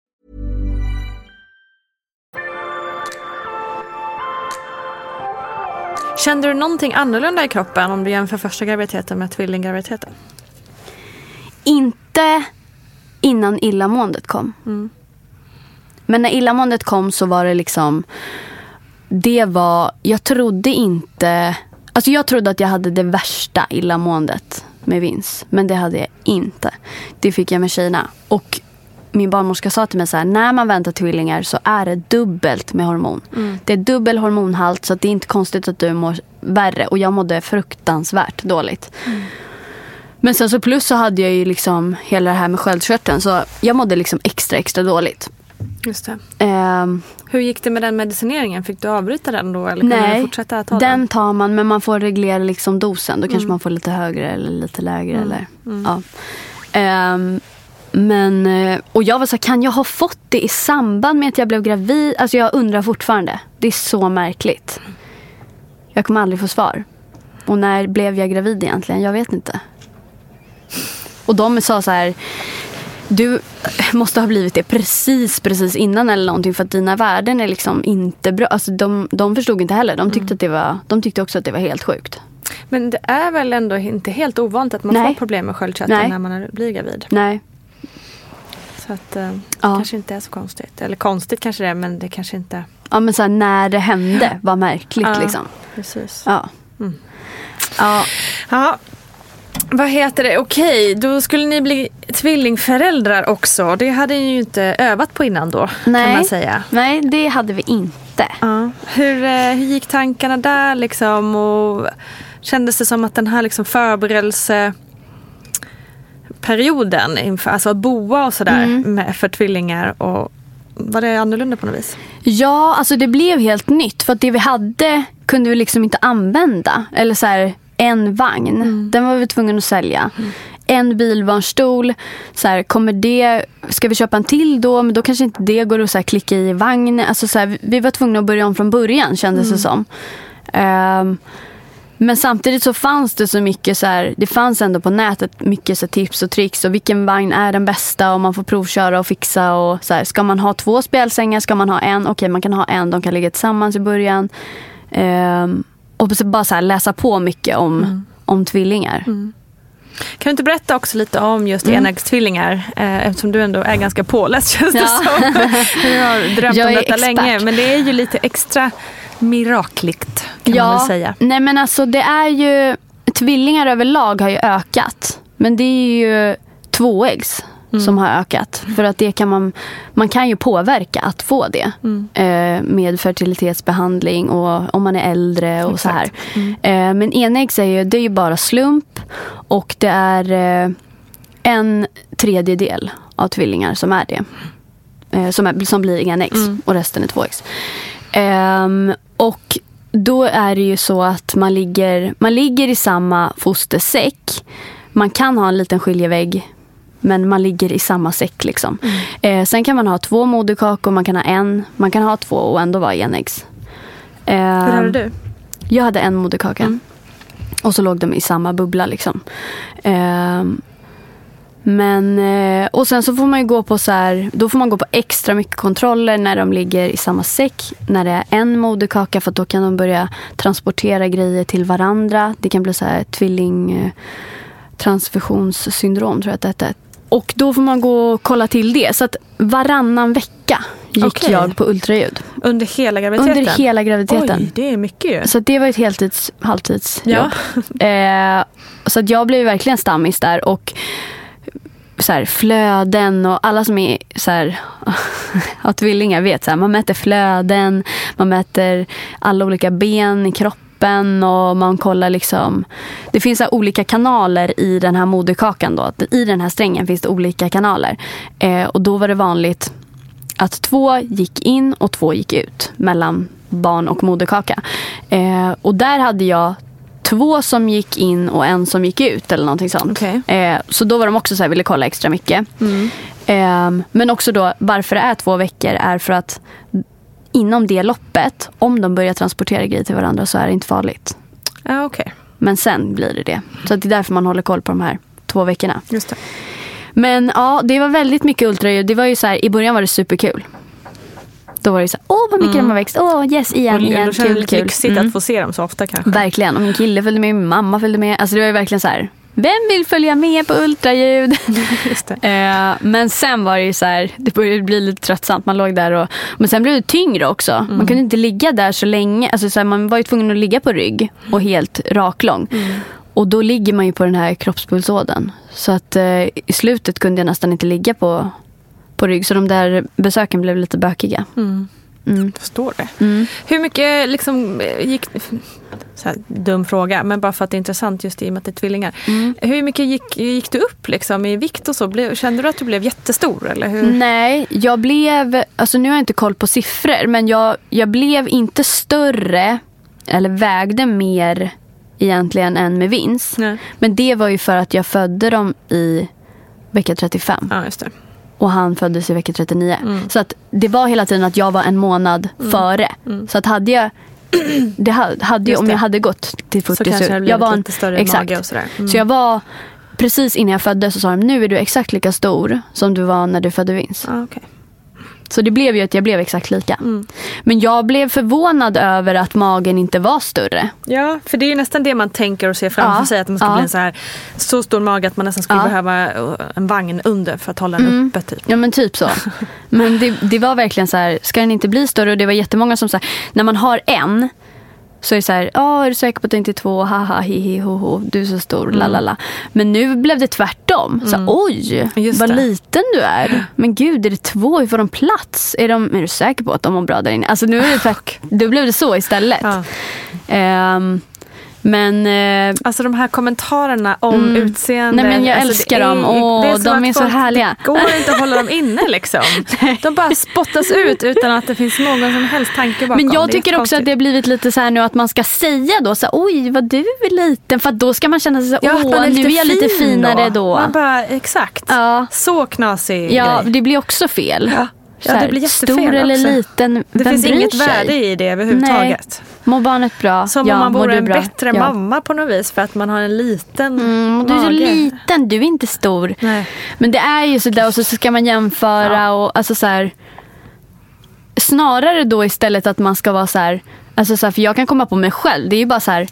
Kände du någonting annorlunda i kroppen om du jämför första graviditeten med tvillinggraviditeten? Inte innan illamåendet kom. Mm. Men när illamåendet kom så var det liksom... Det var... Jag trodde inte... Alltså jag trodde att jag hade det värsta illamåendet med Vince. Men det hade jag inte. Det fick jag med Kina. Och min barnmorska sa till mig så här, när man väntar tvillingar så är det dubbelt med hormon. Mm. Det är dubbel hormonhalt så det är inte konstigt att du mår värre. Och jag mådde fruktansvärt dåligt. Mm. Men sen så plus så hade jag ju liksom hela det här med sköldkörteln. Så jag mådde liksom extra extra dåligt. Just det. Ehm, Hur gick det med den medicineringen? Fick du avbryta den då? Eller nej, fortsätta ta den den? tar man men man får reglera liksom dosen. Då kanske Mm. man får lite högre eller lite lägre. Mm. Eller, Mm. ja. Ehm, men, eh, och jag var så här, kan jag ha fått det i samband med att jag blev gravid? Alltså jag undrar fortfarande. Det är så märkligt. Jag kommer aldrig få svar. Och när blev jag gravid egentligen? Jag vet inte. Och de sa så här, du måste ha blivit det precis, precis innan eller någonting för att dina värden är liksom inte bra. Alltså de, de förstod inte heller. De tyckte, att det var, de tyckte också att det var helt sjukt. Men det är väl ändå inte helt ovanligt att man Nej. får problem med sköldkörteln när man blir gravid. Nej. Så att eh, det Ja. kanske inte är så konstigt. Eller konstigt kanske det är men det kanske inte... ja, men så här, när det hände var märkligt. Ja. Liksom. Precis. Ja. Ja. ja. Vad heter det? Okej, då skulle ni bli tvillingföräldrar också. Det hade ni ju inte övat på innan då, kan Nej. man säga. Nej, det hade vi inte. Ja. Hur, eh, hur gick tankarna där liksom? Och kändes det som att den här liksom förberedelseperioden, inför, alltså att boa och sådär med, för tvillingar, och, var det annorlunda på något vis? Ja, alltså det blev helt nytt. För att det vi hade kunde vi liksom inte använda. Eller så här, en vagn. Den var vi tvungna att sälja. En bilbarnstol. Så här, kommer det, ska vi köpa en till då? Men då kanske inte det går att så här, klicka i vagn. Alltså, så här, vi- var tvungna att börja om från början kändes det som. Ehm, men samtidigt så fanns det så mycket så här, det fanns ändå på nätet mycket så tips och tricks och vilken vagn är den bästa och man får provköra och fixa och så här, ska man ha två spjälsängar, ska man ha en? Okej, man kan ha en, de kan ligga tillsammans i början. Ehm, och så bara så här, läsa på mycket om, om tvillingar. Kan du inte berätta också lite om just enäggstvillingar? Eh, eftersom du ändå är ganska påläst känns det Ja. som. Du har drömt Jag om detta expert. länge. Men det är ju lite extra mirakligt kan man väl säga. Nej men alltså det är ju, tvillingar överlag har ju ökat. Men det är ju tvåeggs Mm. som har ökat. För att det kan man, man kan ju påverka att få det. Mm. Eh, med fertilitetsbehandling och om man är äldre och så här. Mm. Eh, men enäggs är ju, det är ju bara slump. Och det är eh, en tredjedel av tvillingar som är det. Eh, som, är, som blir enäggs Mm. och resten är tvåeggs. Ehm, och då är det ju så att man ligger, man ligger i samma fostersäck. Man kan ha en liten skiljevägg men man ligger i samma säck. Liksom. Eh, sen kan man ha två moderkakor, man kan ha en, man kan ha två och ändå vara enäggs. Ehm, Hur hade du? jag hade en moderkaka. Och så låg de i samma bubbla. Liksom. Ehm, men, eh, och sen så får man ju gå på så här, då får man gå på extra mycket kontroller när de ligger i samma säck. När det är en moderkaka för då kan de börja transportera grejer till varandra. Det kan bli så här tvilling eh, transfusionssyndrom tror jag att det heter. Och då får man gå och kolla till det. Så att varannan vecka gick Okej. jag på ultraljud. Under hela graviditeten? Under hela graviditeten. Oj, det är mycket ju. Så det var ett heltids, halvtidsjobb. Ja. Eh, så att jag blev verkligen stammis där. Och så här, flöden och alla som är så här, har tvillingar vet. Så här, man mäter flöden, man mäter alla olika ben i kroppen och man kollar liksom. Det finns så olika kanaler i den här moderkakan. Då. I den här strängen finns det olika kanaler. Eh, och då var det vanligt att två gick in och två gick ut mellan barn och moderkaka. Eh, och där hade jag två som gick in och en som gick ut eller någonting sånt. Okej. Eh, så då var de också så här, ville kolla extra mycket. Eh, men också då varför det är två veckor är för att inom det loppet, om de börjar transportera grejer till varandra så är det inte farligt. Ja, okej. Men sen blir det det. Så det är därför man håller koll på de här två veckorna. Just det. Men ja, det var väldigt mycket ultraljud. Det var ju så här, I början var det superkul. Då var det så här, åh vad mycket de har växt. Åh yes, igen, Och igen. känns det Kul, lite kul. lyxigt Mm. att få se dem så ofta kanske. Verkligen. Och min kille följde med, min mamma följde med. Alltså det var ju verkligen så här, vem vill följa med på ultraljud? Eh, men sen var det ju så här, det började bli lite tröttsamt. Man låg där och, men sen blev det tyngre också. Mm. Man kunde inte ligga där så länge. Alltså så här, man var ju tvungen att ligga på rygg och helt raklång. Mm. Och då ligger man ju på den här kroppspulsådern. Så att eh, i slutet kunde jag nästan inte ligga på, på rygg. Så de där besöken blev lite bökiga. Mm. Mm. Förstår det. Hur mycket liksom eh, gick... Så här, dum fråga, men bara för att det är intressant just i och med att det är tvillingar. Mm. Hur mycket gick, gick du upp liksom, i vikt och så? Kände du att du blev jättestor? Eller hur? Nej, jag blev, alltså nu har jag inte koll på siffror, men jag, jag blev inte större, eller vägde mer egentligen än med. Nej. Men det var ju för att jag födde dem i vecka 35 Ja, just det. Och han föddes i vecka 39. Mm. Så att det var hela tiden att jag var en månad före. Så att hade jag, det hade, ju, om jag hade gått till 40 Så kanske det jag var en- lite större exakt. mage och sådär. Mm. Så jag var, precis innan jag föddes så sa de nu är du exakt lika stor som du var när du födde Vince. Ja, okej. Så det blev ju att jag blev exakt lika. Men jag blev förvånad över att magen inte var större. Ja, för det är ju nästan det man tänker och ser framför Ja, sig. Att man ska ja. bli en så, här, så stor mage att man nästan skulle Ja. behöva eh, en vagn under för att hålla den uppe. Typ. Ja men typ så. Men det, det var verkligen så här, ska den inte bli större? Och det var jättemånga som sa, när man har en så är det så här, ja är du säker på att det inte är två? Haha, hihi, ho, ho, du är så stor, Mm. la la la. Men nu blev det tvärtom. Så, Oj, Just vad det. liten du är. Men gud, är det två? Hur får de plats? Är, de, är du säker på att de mår bra där inne? Alltså nu är det tvärt, då blev det så istället. Ja. Ehm, men eh, Alltså de här kommentarerna om utseende. Nej, men jag alltså, älskar är- dem. Är som de är så härliga. Det går inte att hålla dem inne liksom. De bara spottas ut utan att det finns någon som helst tanke bakom. Men jag Det tycker också att det har blivit lite så här nu att man ska säga då så här, oj vad du är liten. För att då ska man känna sig så Ja, här, åh är nu är jag lite fin finare då. Man bara, exakt. Ja. Så knasig Ja, grej. det blir också fel. Ja. Ja, det blir Stor eller också. liten, Det finns inget sig? värde i det överhuvudtaget. Mår barnet bra? Som ja, om man vore en bra? bättre ja. mamma på något vis för att man har en liten Mm, du är så mage. liten, du är inte stor. Nej. Men det är ju sådär och så ska man jämföra och alltså så här, Snarare då istället att man ska vara så här, alltså så här, för jag kan komma på mig själv. Det är ju bara så här,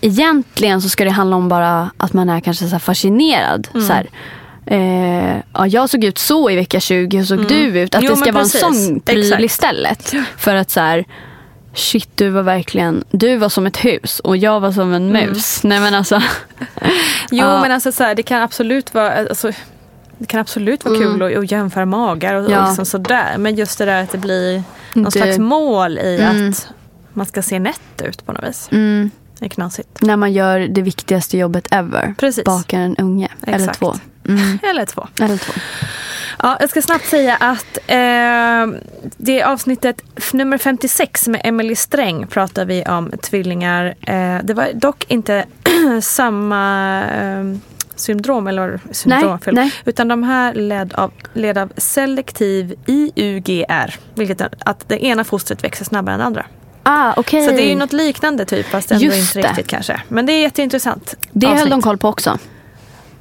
egentligen så ska det handla om bara att man är kanske så fascinerad. Mm. Så eh, ja, jag såg ut så i vecka 20, hur såg du ut? Att Mm. Jo, det ska vara precis. en sån pryl istället. För att så här, shit du var verkligen, du var som ett hus och jag var som en mus. Nej men alltså. Jo Ja. men alltså så här, det kan absolut vara alltså, det kan absolut vara kul att, att jämföra magar och, och Mm. Ja. liksom sådär. Men just det där att det blir någon Det- slags mål i Mm. att man ska se nätt ut på något vis. Mm, Det är knasigt. när man gör det viktigaste jobbet ever. Precis. Bakar en unge. Eller Exakt. två. Mm, Eller två. eller två. Ja, jag ska snabbt säga att eh, det är avsnittet nummer 56 med Emily Sträng pratar vi om tvillingar. Eh, det var dock inte samma eh, syndrom, eller syndrom, Nej, nej. utan de här led av, led av selektiv IUGR, vilket är att det ena fostret växer snabbare än det andra. Ah, okej. Så det är ju något liknande typ, fast ändå Just inte det. riktigt kanske. Men det är jätteintressant. Det höll avsnitt. de koll på också.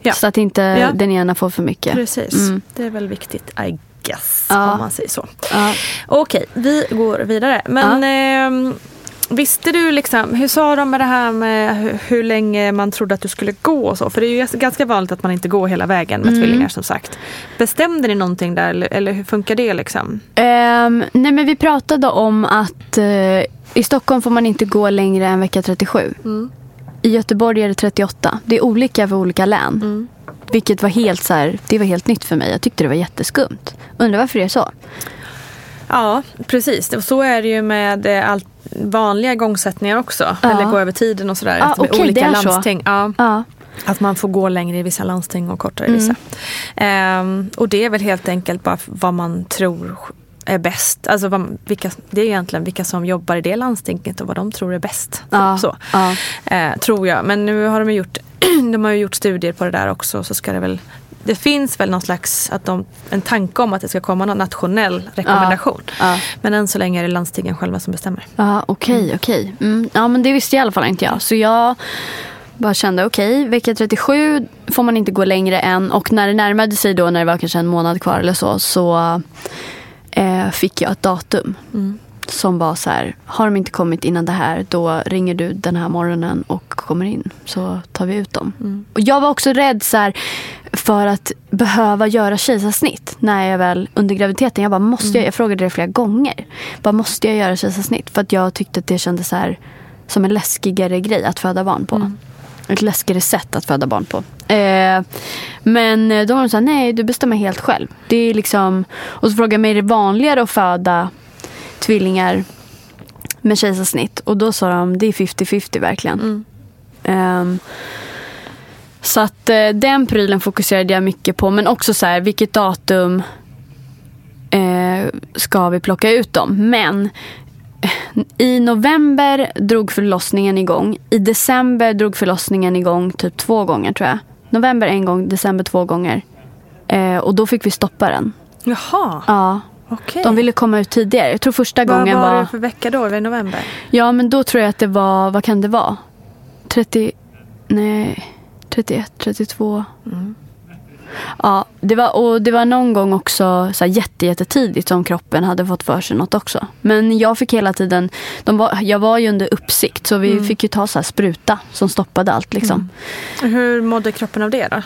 Ja. Så att inte Ja. den ena får för mycket. Precis, Mm. det är väl viktigt I guess, Ja. om man säger så. Ja. Okej, vi går vidare. Men ehm, visste du liksom, hur sa de med det här med hur, hur länge man trodde att du skulle gå och så? För det är ju ganska- vanligt att man inte går hela vägen med Mm. tvillingar som sagt. Bestämde ni någonting där eller, eller hur funkar det liksom? Ehm, nej men vi pratade om att eh, i Stockholm får man inte gå längre än vecka 37. Mm. I Göteborg är det 38. Det är olika för olika län. Mm. Vilket var helt, så här, det var helt nytt för mig. Jag tyckte det var jätteskumt. Undrar varför det är så. Ja, precis. Och så är det ju med eh, allt vanliga igångsättningar också. Ja. Eller gå över tiden och sådär. Ja, med okej, olika landsting. Ja. Ja. Att man får gå längre i vissa landsting och kortare i Mm. vissa. Ehm, och det är väl helt enkelt bara vad man tror är bäst. Alltså vad, vilka, det är egentligen vilka som jobbar i det landstinget och vad de tror är bäst. Ja, Så, ja. eh, tror jag. Men nu har de ju gjort, de har gjort studier på det där också. Så ska det väl det finns väl någon slags att de, en tanke om att det ska komma någon nationell rekommendation. Ja. Men än så länge är det landstingen själva som bestämmer. Ja, okej, okej. Mm. Ja, men det visste i alla fall inte jag. Så jag bara kände, okej, vecka 37 får man inte gå längre än. Och när det närmade sig då, när det var kanske en månad kvar eller så, så eh, fick jag ett datum. Som var så här, har de inte kommit innan det här, då ringer du den här morgonen och kommer in. Så tar vi ut dem. Och jag var också rädd så här, för att behöva göra kejsarsnitt när jag väl under graviditeten. Jag bara, måste jag? Jag frågade det flera gånger. Bara, måste jag göra kejsarsnitt? För att jag tyckte att det kändes så här, som en läskigare grej att föda barn på. Ett läskigare sätt att föda barn på. Eh, men då var de så här, nej du bestämmer helt själv. Det är liksom, och så frågade jag mig, är det vanligare att föda tvillingar med kejsarsnitt? Och då sa de, det är 50-50 verkligen. Ehm, så att eh, den prylen fokuserade jag mycket på. Men också så här, vilket datum eh, ska vi plocka ut dem? Men eh, i november drog förlossningen igång. I december drog förlossningen igång typ två gånger tror jag. November en gång, december två gånger. Eh, och då fick vi stoppa den. Jaha, Ja, okej. de ville komma ut tidigare. Jag tror första Vad gången var var... det för vecka då? Var det november? Ja, men då tror jag att det var, vad kan det vara? 30, nej, 31, 32. Ja, det var, och det var någon gång också så här jätte, jättetidigt som kroppen hade fått för sig något också. Men jag fick hela tiden, de var, jag var ju under uppsikt så vi Mm. fick ju ta så här spruta som stoppade allt. Liksom. Hur mådde kroppen av det då?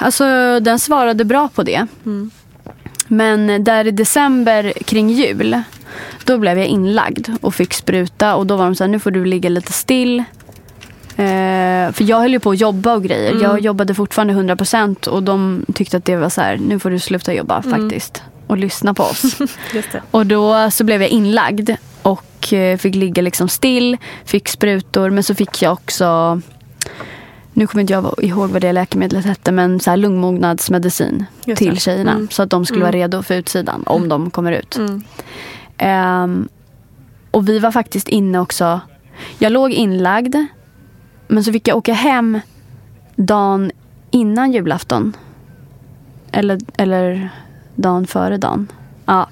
Alltså den svarade bra på det. Mm. Men där i december kring jul, då blev jag inlagd och fick spruta. Och då var de så här, nu får du ligga lite still. Eh, för jag höll ju på att jobba och grejer. Mm. Jag jobbade fortfarande 100% och de tyckte att det var så här, nu får du sluta jobba Mm. faktiskt. Och lyssna på oss. Och då så blev jag inlagd och eh, fick ligga liksom still, fick sprutor men så fick jag också nu kommer inte jag ihåg vad det läkemedlet hette men så här lungmognadsmedicin Just till tjejerna. Mm. Så att de skulle vara redo för utsidan om de kommer ut. Mm. Ehm, och vi var faktiskt inne också. Jag låg inlagd men så fick jag åka hem dagen innan julafton. Eller, eller dagen före dagen. Ja.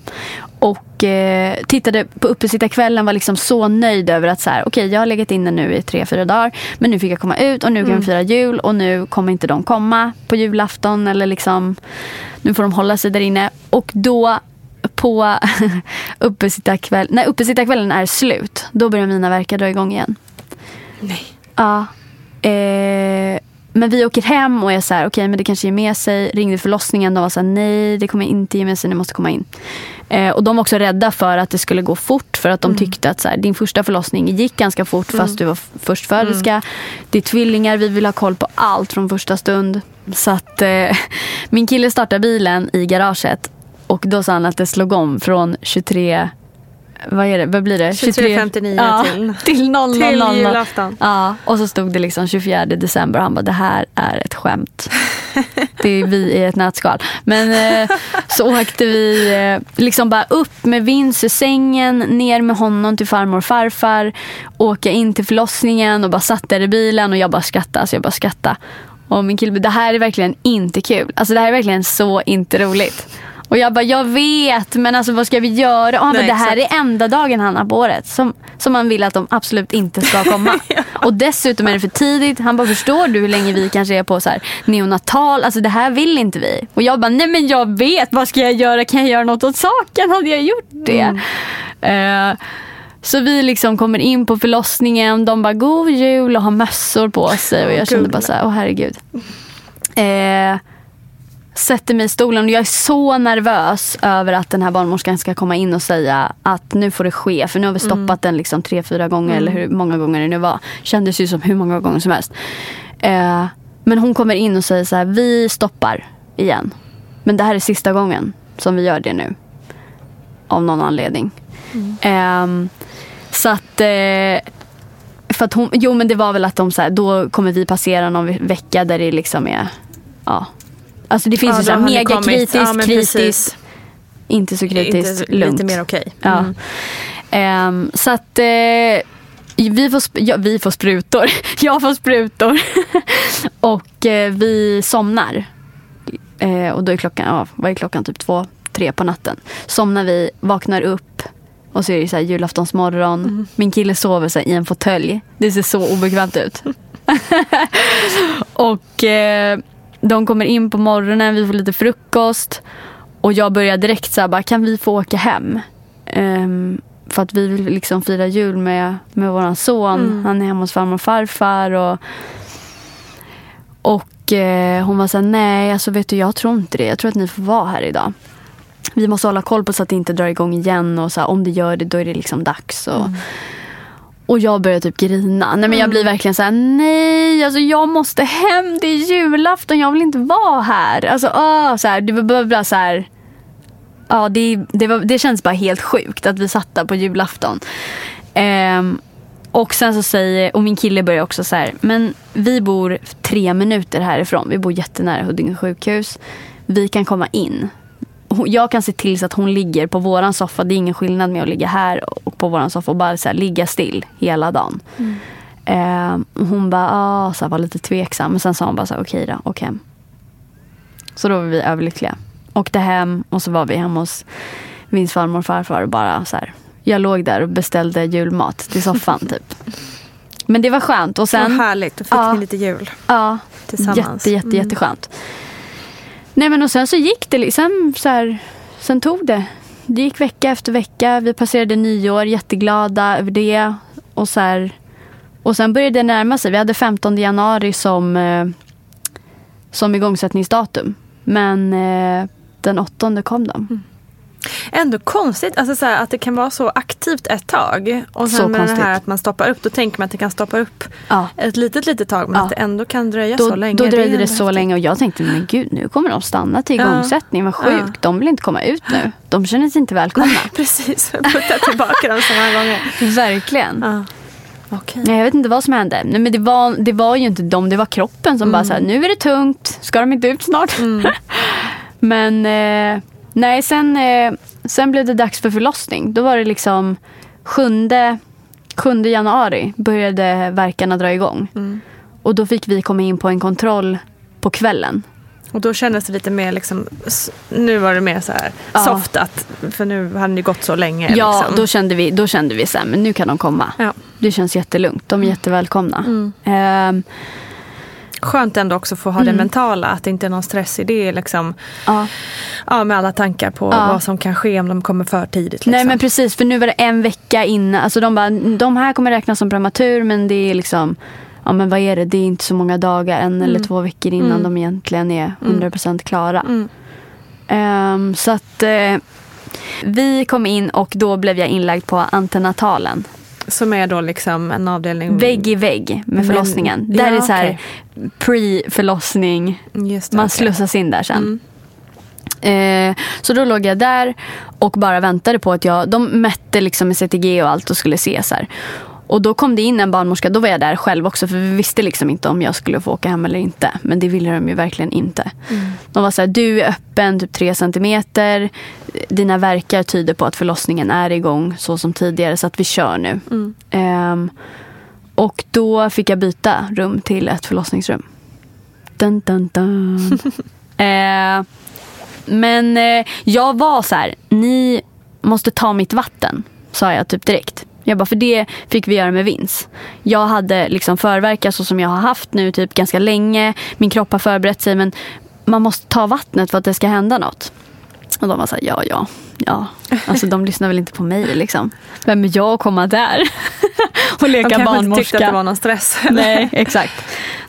Och eh, tittade på uppesittarkvällen var liksom så nöjd över att så här, okej jag har legat inne nu i tre, fyra dagar. Men nu fick jag komma ut och nu kan vi fira jul och nu kommer inte de komma på julafton. Eller liksom, nu får de hålla sig där inne. Och då på uppesittarkväll, när uppesittarkvällen är slut, då börjar mina verkar dra igång igen. Nej. Ja. Eh, men vi åker hem och så här, okej men det kanske ger med sig. Ringde förlossningen, de var så här, nej det kommer inte ge med sig, ni måste komma in. Eh, och de var också rädda för att det skulle gå fort för att de tyckte att så här, din första förlossning gick ganska fort fast du var förstföderska. Det är tvillingar, vi vill ha koll på allt från första stund. Så att eh, min kille startade bilen i garaget och då sa han att det slog om från 23 vad är det? Vad blir det? 23.59 ja, till- till 00. till julafton. Ja, och så stod det liksom 24 december och han bara det här är ett skämt. Det är vi i ett nötskal. Men eh, så åkte vi eh, liksom bara upp med Vince ur sängen, ner med honom till farmor och farfar, åka in till förlossningen och bara satt där i bilen och jag bara skrattade. Alltså jag bara skrattade. Och min kille det här är verkligen inte kul. Alltså det här är verkligen så inte roligt. Och jag bara, jag vet men alltså vad ska vi göra? Och han bara, Nej, det här exakt. är enda dagen han har på året som, som man vill att de absolut inte ska komma. Och dessutom är det för tidigt. Han bara, förstår du hur länge vi kanske är på så här neonatal? Alltså det här vill inte vi. Och jag bara, nej men jag vet, vad ska jag göra? Kan jag göra något åt saken? Hade jag gjort det? Eh, så vi liksom kommer in på förlossningen. De bara, god jul och har mössor på sig. Och jag kände bara så här, åh herregud. Eh, sätter mig i stolen och jag är så nervös över att den här barnmorskan ska komma in och säga att nu får det ske. För nu har vi stoppat den liksom tre, fyra gånger eller hur många gånger det nu var. Kändes ju som hur många gånger som helst. Eh, men hon kommer in och säger så här, vi stoppar igen. Men det här är sista gången som vi gör det nu. Av någon anledning. Ehm, så att eh, för att hon, jo men det var väl att de så här, då kommer vi passera någon ve- vecka där det liksom är, ja. Alltså det finns Ja, ju då så här har ni mega kommit. kritiskt, Ja, precis. inte så kritiskt, Inte, lugnt. Lite mer okej. Ja. Mm. Ehm, så att eh, vi, får, ja, vi får sprutor. Jag får sprutor. och eh, vi somnar. Eh, och då är klockan, ja, vad är klockan? Typ två, tre på natten. Somnar vi, vaknar upp. Och så är det så här julaftonsmorgon. Min kille sover så i en fåtölj. Det ser så obekvämt ut. och eh, de kommer in på morgonen, vi får lite frukost. Och jag börjar direkt så här, bara, kan vi få åka hem? Ehm, för att vi vill liksom fira jul med, med våran son. Han är hemma hos farmor och farfar. Och, och eh, hon var så här, nej alltså vet du jag tror inte det. Jag tror att ni får vara här idag. Vi måste hålla koll på så att det inte drar igång igen. Och så här, om det gör det då är det liksom dags. Och, och jag börjar typ grina. Nej men jag blir verkligen så här: nej alltså jag måste hem. Det är julafton, jag vill inte vara här. Alltså åh, så här, det var bara, bara så här. Ja det, det, var, det känns bara helt sjukt att vi satt där på julafton. Ehm, och sen så säger, och min kille börjar också så här, men vi bor tre minuter härifrån. Vi bor jättenära Huddinge sjukhus. Vi kan komma in. Jag kan se till så att hon ligger på våran soffa. Det är ingen skillnad med att ligga här och på våran soffa och bara så här, ligga still hela dagen. Ehm, och hon bara, ah, så här, var lite tveksam. Men sen sa hon bara så här, okej då, åk hem. Så då var vi överlyckliga. Åkte hem och så var vi hemma hos min farmor och farfar och bara så här. Jag låg där och beställde julmat till soffan typ. Men det var skönt. Och sen, Vad härligt, då fick Ja. ni lite jul ja, tillsammans. jätte, jätte, Mm. jätteskönt. Nej men och sen så gick det liksom så här, sen tog det. Det gick vecka efter vecka. Vi passerade nyår, jätteglada över det. Och, så här, och sen började det närma sig. Vi hade 15 januari som, eh, som igångsättningsdatum. Men eh, den åttonde kom de. Ändå konstigt alltså så här, att det kan vara så aktivt ett tag. Och sen Så med det konstigt. här att man stoppar upp, då tänker man att det kan stoppa upp Ja. ett litet, litet tag. Men Ja. att det ändå kan dröja Då, så länge. då dröjde det ändå så länge och jag tänkte, men gud nu kommer de stanna till igångsättning. Vad sjukt. Ja. De vill inte komma ut nu. De känner sig inte välkomna. Precis, putta tillbaka dem så många gånger. Verkligen. Okej. Nej, jag vet inte vad som hände. Nej, men det, var, det var ju inte dem, det var kroppen som bara så här, nu är det tungt, ska de inte ut snart? men eh, nej, sen, eh, sen blev det dags för förlossning. Då var det liksom 7, 7 januari började verkarna dra igång. Och då fick vi komma in på en kontroll på kvällen. Och då kändes det lite mer liksom, nu var det mer så här Ja. soft att, för nu hade det gått så länge. Ja, liksom. då kände vi, då kände vi så här, men nu kan de komma. Ja. Det känns jättelugnt. De är jättevälkomna. Ehm, Skönt ändå också få ha Mm. det mentala, att det inte är någon stress i det. Liksom, ja. ja, med alla tankar på Ja. vad som kan ske om de kommer för tidigt. Liksom. Nej men precis, för nu var det en vecka innan. Alltså de bara, de här kommer räknas som prematur men det är liksom, ja men vad är det, det är inte så många dagar, en eller två veckor innan de egentligen är 100% klara. Mm. Ehm, så att eh, vi kom in och då blev jag inlagd på antenatalen. Som är då liksom en avdelning. Vägg i vägg med Men- förlossningen. ja, där är så här okej. pre-förlossning. Man okej. slussas in där sen. Mm. Eh, så då låg jag där och bara väntade på att jag... De mätte liksom med CTG och allt och skulle se så här. Och då kom det in en barnmorska. Då var jag där själv också för vi visste liksom inte om jag skulle få åka hem eller inte. Men det ville de ju verkligen inte. De var så här, du är öppen typ tre centimeter. Dina verkar tyder på att förlossningen är igång så som tidigare så att vi kör nu. Ehm, och då fick jag byta rum till ett förlossningsrum. Dun, dun, dun. eh, men eh, jag var så här, ni måste ta mitt vatten, sa jag typ direkt. Jag bara, för det fick vi göra med Vince. Jag hade liksom förverkar så som jag har haft nu typ ganska länge. Min kropp har förberett sig men man måste ta vattnet för att det ska hända något. Och de var så här, ja, ja, ja. Alltså de lyssnar väl inte på mig liksom. Vem är jag att komma där och De leka kanske inte tyckte barnmorska? att det var någon stress. Nej, exakt.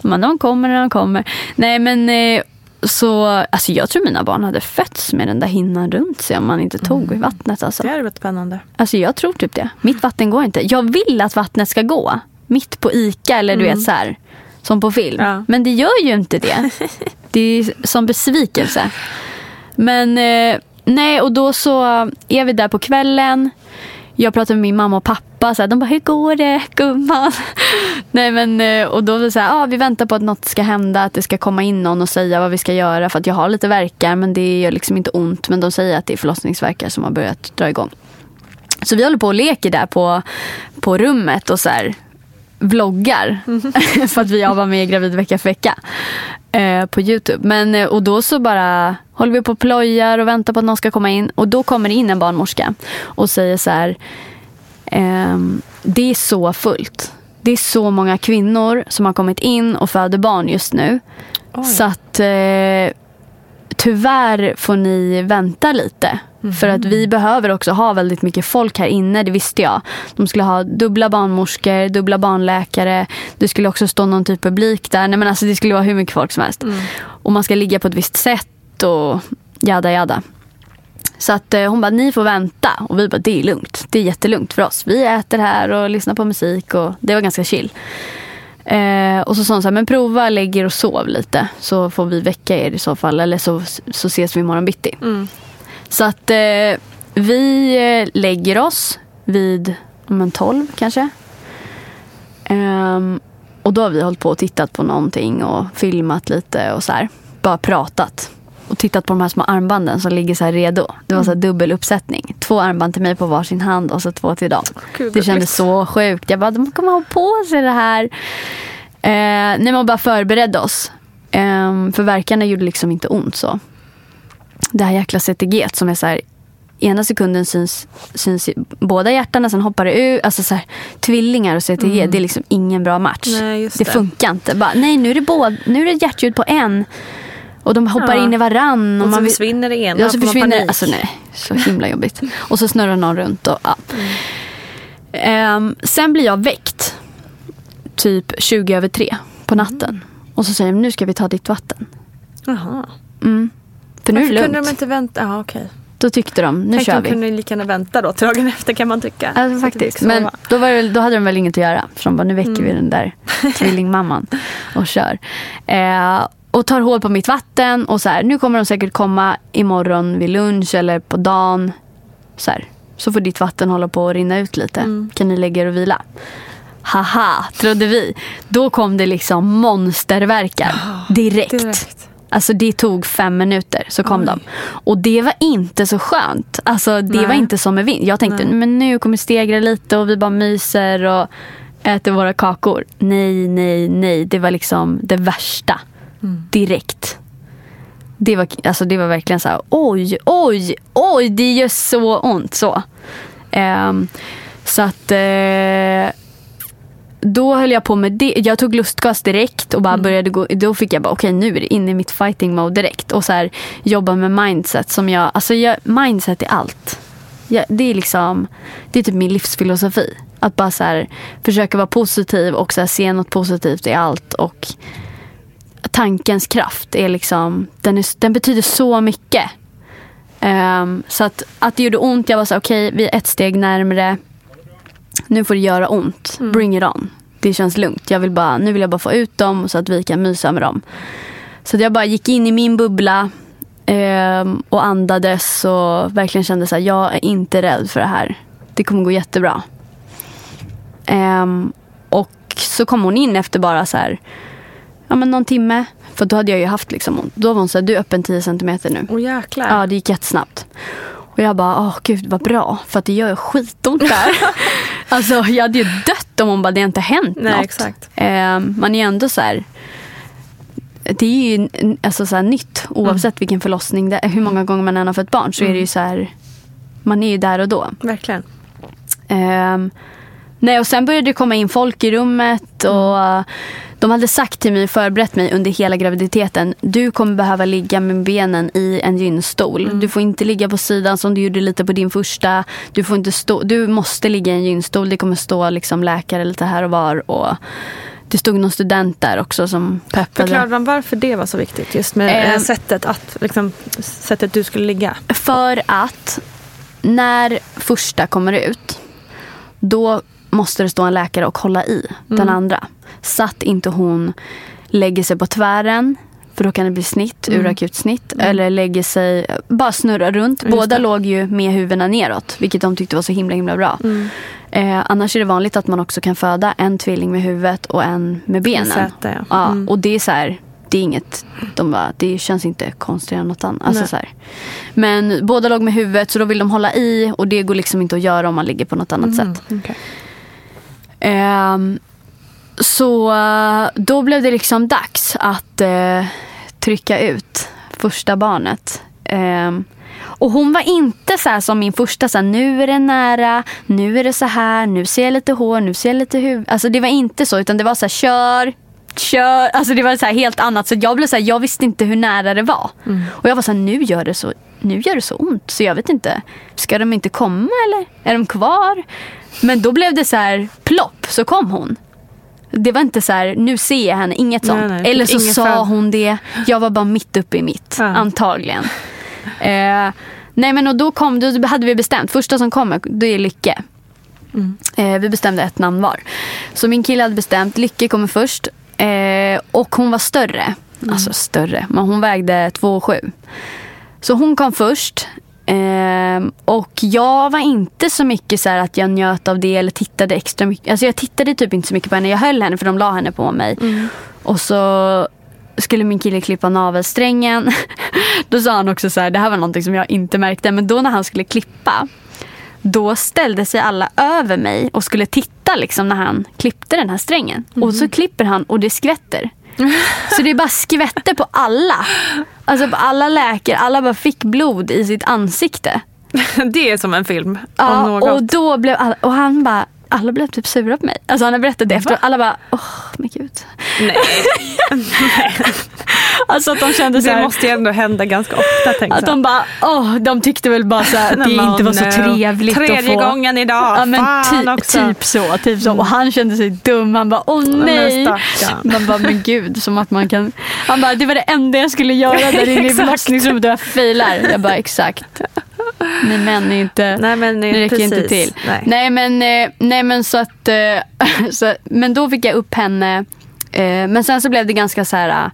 Men de kommer när de kommer. Nej, men eh, så, alltså jag tror mina barn hade fötts med den där hinnan runt sig om man inte tog i vattnet. Alltså. Det hade varit spännande. alltså jag tror typ det. Mitt vatten går inte. Jag vill att vattnet ska gå. Mitt på ICA eller du vet så här. Som på film. Ja. Men det gör ju inte det. Det är som besvikelse. Men eh, nej, och då så är vi där på kvällen. Jag pratar med min mamma och pappa. Så här, de bara, hur går det gumman? nej, men, eh, och då var det så här, ah, vi väntar på att något ska hända. Att det ska komma in någon och säga vad vi ska göra. För att jag har lite verkar men det gör liksom inte ont. Men de säger att det är förlossningsverkar som har börjat dra igång. Så vi håller på och leker där på, på rummet och så här vloggar. för att vi var med i Gravid vecka för vecka. Eh, på Youtube. Men, eh, och då så bara håller vi på och plojar och väntar på att någon ska komma in. Och då kommer det in en barnmorska och säger så här ehm, det är så fullt. Det är så många kvinnor som har kommit in och föder barn just nu. Så att eh, tyvärr får ni vänta lite. För att vi behöver också ha väldigt mycket folk här inne, det visste jag. De skulle ha dubbla barnmorskor, dubbla barnläkare. Det skulle också stå någon typ publik där. Nej, men alltså, det skulle vara hur mycket folk som helst. Och man ska ligga på ett visst sätt och jada jada. Så att eh, hon bara, ni får vänta. Och vi bara, det är lugnt. Det är jättelugnt för oss. Vi äter här och lyssnar på musik och det var ganska chill. Eh, och så sa hon så här, men prova lägg er och sov lite. Så får vi väcka er i så fall. Eller så, så ses vi imorgon bitti. Så att eh, vi eh, lägger oss vid om en 12 kanske. Ehm, och då har vi hållit på och tittat på någonting och filmat lite och så här. Bara pratat. Och tittat på de här små armbanden som ligger så här redo. Det var så här dubbel uppsättning. Två armband till mig på varsin hand och så två till dem. Gud, det kändes så sjukt. Jag bara, de kommer ha på sig det här. Eh, nej, man bara förberedde oss. Eh, för verkarna gjorde liksom inte ont så. Det här jäkla CTG som är så här. Ena sekunden syns, syns båda hjärtarna, sen hoppar det ut. Alltså så här, tvillingar och CTG, det är liksom ingen bra match. Nej, det det. funkar inte. Bara, nej, nu är det, båda, nu är det hjärtljud på en. Och de hoppar Ja. in i varann. Och så man försvinner det ena Ja, och så försvinner. Alltså nej, så himla jobbigt. Och så snurrar någon runt. Och, ja. Ehm, sen blir jag väckt. Typ 20 över tre på natten. Och så säger de, nu ska vi ta ditt vatten. Jaha. Mm. För nu är Varför det kunde lugnt. de inte vänta? Ja, okej. Då tyckte de, nu Tänk kör de vi. kunde lika gärna vänta då till dagen efter kan man tycka. Alltså, faktiskt. fick Men då, var det, då hade de väl inget att göra. Så de bara, nu väcker vi den där tvillingmamman och kör. Eh, och tar hål på mitt vatten och så här, nu kommer de säkert komma imorgon vid lunch eller på dagen. Så, här, så får ditt vatten hålla på att rinna ut lite. Kan ni lägga er och vila? Haha, trodde vi. Då kom det liksom monsterverkar direkt. Direkt. Alltså det tog fem minuter så kom de. Och det var inte så skönt. Alltså det Nej. var inte som med vind. Jag tänkte Nej. men nu kommer stegra lite och vi bara myser och äter våra kakor. Nej, nej, nej. Det var liksom det värsta. Direkt. Det var, alltså det var verkligen så här, oj, oj, oj, det gör så ont. Så, Ehm, så att eh, då höll jag på med det. Jag tog lustgas direkt och bara började gå. Då fick jag bara okej nu är det inne i mitt fighting mode direkt. Och så här jobba med mindset som jag, alltså jag, mindset är allt. Jag, det är liksom, det är typ min livsfilosofi. Att bara så här, försöka vara positiv och så här, se något positivt i allt. Och tankens kraft är liksom, den, är, den betyder så mycket. Ehm, så att, att det gjorde ont, jag var så okej vi är ett steg närmre. Nu får det göra ont. Bring it on. Det känns lugnt. Jag vill bara, nu vill jag bara få ut dem så att vi kan mysa med dem. Så jag bara gick in i min bubbla ehm, och andades och verkligen kände så här, jag är inte rädd för det här. Det kommer gå jättebra. Ehm, och så kom hon in efter bara så här, ja men någon timme. För då hade jag ju haft liksom ont. Då var hon så här, du är öppen 10 centimeter nu. Åh jäklar. Ja, det gick jättesnabbt. Och jag bara, åh gud vad bra. För att det gör skitont där. alltså jag hade ju dött om hon bara, det har inte hänt Nej, något. exakt. Eh, man är ju ändå så här. Det är ju alltså, så här, nytt oavsett vilken förlossning det är. Hur många gånger man än har fött barn så är det ju så här. Man är ju där och då. Verkligen. Ehm, nej, och sen började det komma in folk i rummet och eh, de hade sagt till mig, förberett mig under hela graviditeten. Du kommer behöva ligga med benen i en gynstol. Du får inte ligga på sidan som du gjorde lite på din första. Du, får inte stå, du måste ligga i en gynstol. Det kommer stå liksom läkare lite här och var. Och det stod någon student där också som peppade. Förklarade de varför det var så viktigt? Just med Ehm. eh, sättet att, liksom, sättet du skulle ligga. För att när första kommer ut, då måste det stå en läkare och hålla i den andra. Så att inte hon lägger sig på tvären, för då kan det bli snitt, urakut snitt. Eller lägger sig, bara snurrar runt. Båda låg ju med huvudena neråt, vilket de tyckte var så himla himla bra. Eh, annars är det vanligt att man också kan föda en tvilling med huvudet och en med benen. säte, ja. Ja, Mm. och det är så här, det är inget, de bara, det känns inte konstigare än något annat. Alltså så här. Men båda låg med huvudet så då vill de hålla i och det går liksom inte att göra om man ligger på något annat sätt. okej. Ehm, så eh, då blev det liksom dags att eh, trycka ut första barnet. Ehm, och hon var inte så som min första, så här, nu är det nära, nu är det så här, nu ser jag lite hår, nu ser jag lite huvud. Alltså det var inte så, utan det var så här, kör, kör. Alltså det var så här helt annat. Så jag blev så här, jag visste inte hur nära det var. Och jag var så här, nu gör det så, nu gör det så ont. Så jag vet inte, ska de inte komma eller? Är de kvar? Men då blev det så här, plopp, så kom hon. Det var inte så här, nu ser jag henne, inget sånt. Nej, nej, Eller så sa för- hon det, jag var bara mitt uppe i mitt. Ja. Antagligen. Eh, nej men och då kom, då hade vi bestämt, första som kommer, det är Lycke. Eh, vi bestämde ett namn var. Så min kille hade bestämt, Lycke kommer först. Eh, och hon var större. Alltså större, men hon vägde 2,7. Så hon kom först. Ehm, och jag var inte så mycket så här att jag njöt av det eller tittade extra mycket. Alltså jag tittade typ inte så mycket på henne. Jag höll henne för de la henne på mig. Och så skulle min kille klippa navelsträngen. Då sa han också så här, det här var någonting som jag inte märkte. Men då när han skulle klippa. Då ställde sig alla över mig och skulle titta liksom när han klippte den här strängen. Och så klipper han och det skvätter. Så det bara skvätte på alla. Alltså på alla läkare. Alla bara fick blod i sitt ansikte. Det är som en film Ja, och då blev alla, och han bara, alla blev typ sura på mig. Alltså han har berättat det efteråt. Alla bara, åh men gud. Nej. Alltså att de kände så Det här, måste ju ändå hända ganska ofta tänkte att de bara, åh, de tyckte väl bara så här, att det Nej, inte var så no. trevligt Tredje att få. gången idag, Ja men fan ty, också. Mm. typ så, typ så. Och han kände sig dum. Han bara, åh nej. stackarn. Man bara, men gud, som att man kan. Han bara, det var det enda jag skulle göra där inne i förlossningsrummet och jag failar. Jag bara, exakt. Ni män är inte, Nej men ni räcker precis. inte till. Nej. Nej men, eh, nej, men så att, eh, så, men då fick jag upp henne. eh, Men sen så blev det ganska så här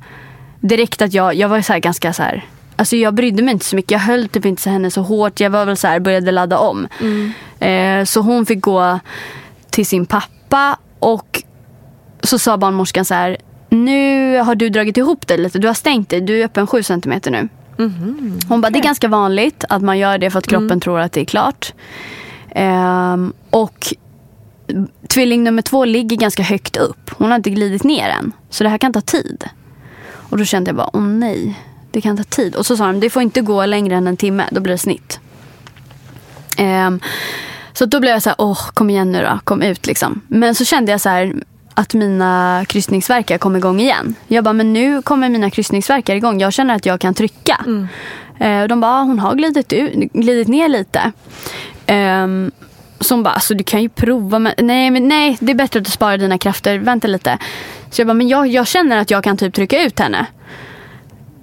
direkt att jag, jag var så ganska så här. Alltså jag brydde mig inte så mycket. Jag höll typ inte henne så hårt. Jag var väl så här, började ladda om. Eh, så hon fick gå till sin pappa och så sa barnmorskan så här. Nu har du dragit ihop dig lite. Du har stängt dig. Du är öppen 7 centimeter nu. Hon bara, det är ganska vanligt att man gör det för att kroppen tror att det är klart. Ehm, och tvilling nummer två ligger ganska högt upp. Hon har inte glidit ner än. Så det här kan ta tid. Och då kände jag bara, åh nej. Det kan ta tid. Och så sa de, det får inte gå längre än en timme. Då blir det snitt. Ehm, så då blev jag så här, åh kom igen nu då, kom ut liksom. Men så kände jag så här att mina kryssningsverkar kom igång igen. Jag bara, men nu kommer mina kryssningsverkar igång. Jag känner att jag kan trycka. Eh, och de bara, ah, hon har glidit, ut, glidit ner lite. Ehm, så hon bara, alltså du kan ju prova. Men, nej, men nej, det är bättre att du sparar dina krafter. Vänta lite. Så jag bara, men jag, jag känner att jag kan typ trycka ut henne.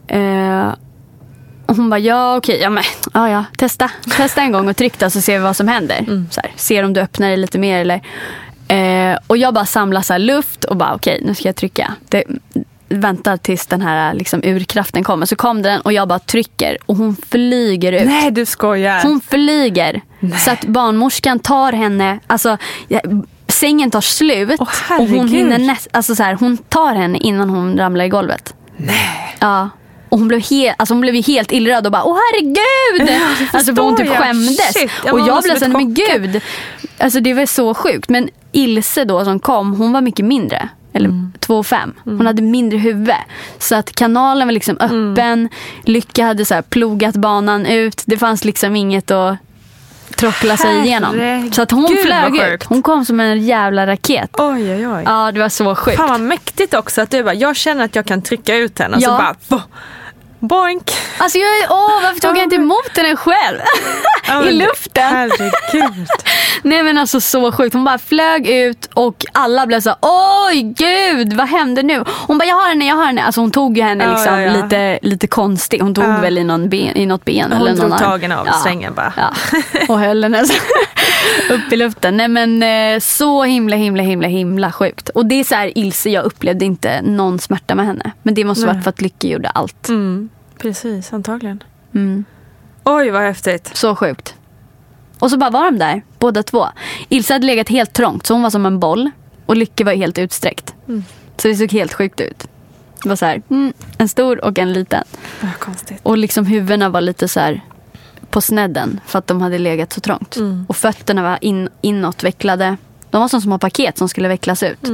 Eh, och hon bara, ja okej, ja men ja, ja, testa. Testa en gång och tryck då så ser vi vad som händer. Så här, ser om du öppnar dig lite mer eller. Eh, och jag bara samlar så luft och bara okej, nu ska jag trycka. Det, väntar tills den här liksom, urkraften kommer. Så kom den och jag bara trycker och hon flyger ut. Nej du skojar. Hon flyger. Så att barnmorskan tar henne, alltså sängen tar slut Åh, och hon hinner näst, alltså så här, hon tar henne innan hon ramlar i golvet. Nej. Ja. Och hon blev, helt, alltså hon blev ju helt illröd och bara åh herregud! alltså för hon typ jag. skämdes. Shit, jag och jag blev såhär, men gud. Alltså det var så sjukt. Men Ilse då som kom, hon var mycket mindre. Eller Mm. 2,5. Hon hade mindre huvud. Så att kanalen var liksom Mm. öppen. Lycka hade så plogat banan ut. Det fanns liksom inget att trockla sig igenom. Herregud, Så att hon vad flög ut. Hon kom som en jävla raket. Oj oj oj. Ja, det var så sjukt. Fan vad mäktigt också att du bara, jag känner att jag kan trycka ut henne och så Ja. bara boink. Alltså jag, åh, varför tog jag inte emot henne själv? I luften. Herregud. Nej men alltså så sjukt. Hon bara flög ut och alla blev så oj gud vad hände nu? Hon bara jag har henne, jag har henne. Alltså hon tog ju henne liksom ja, ja. lite, lite konstigt. Hon tog väl i, någon ben, i något ben Hon eller någon arm. tagen av strängen bara. Och höll henne så- upp i luften. Nej men eh, så himla himla himla himla sjukt. Och det är så här Ilse, jag upplevde inte någon smärta med henne. Men det måste varit för att Lycke gjorde allt. Mm, precis, antagligen. Mm. Oj vad häftigt. Så sjukt. Och så bara var de där, båda två. Ilse hade legat helt trångt, så hon var som en boll. Och Lycke var helt utsträckt. Så det såg helt sjukt ut. Det var så här, mm, en stor och en liten. Vad konstigt. Och liksom huvudena var lite så här på snedden för att de hade legat så trångt. Och fötterna var in, inåtvecklade. De var som små paket som skulle vecklas ut.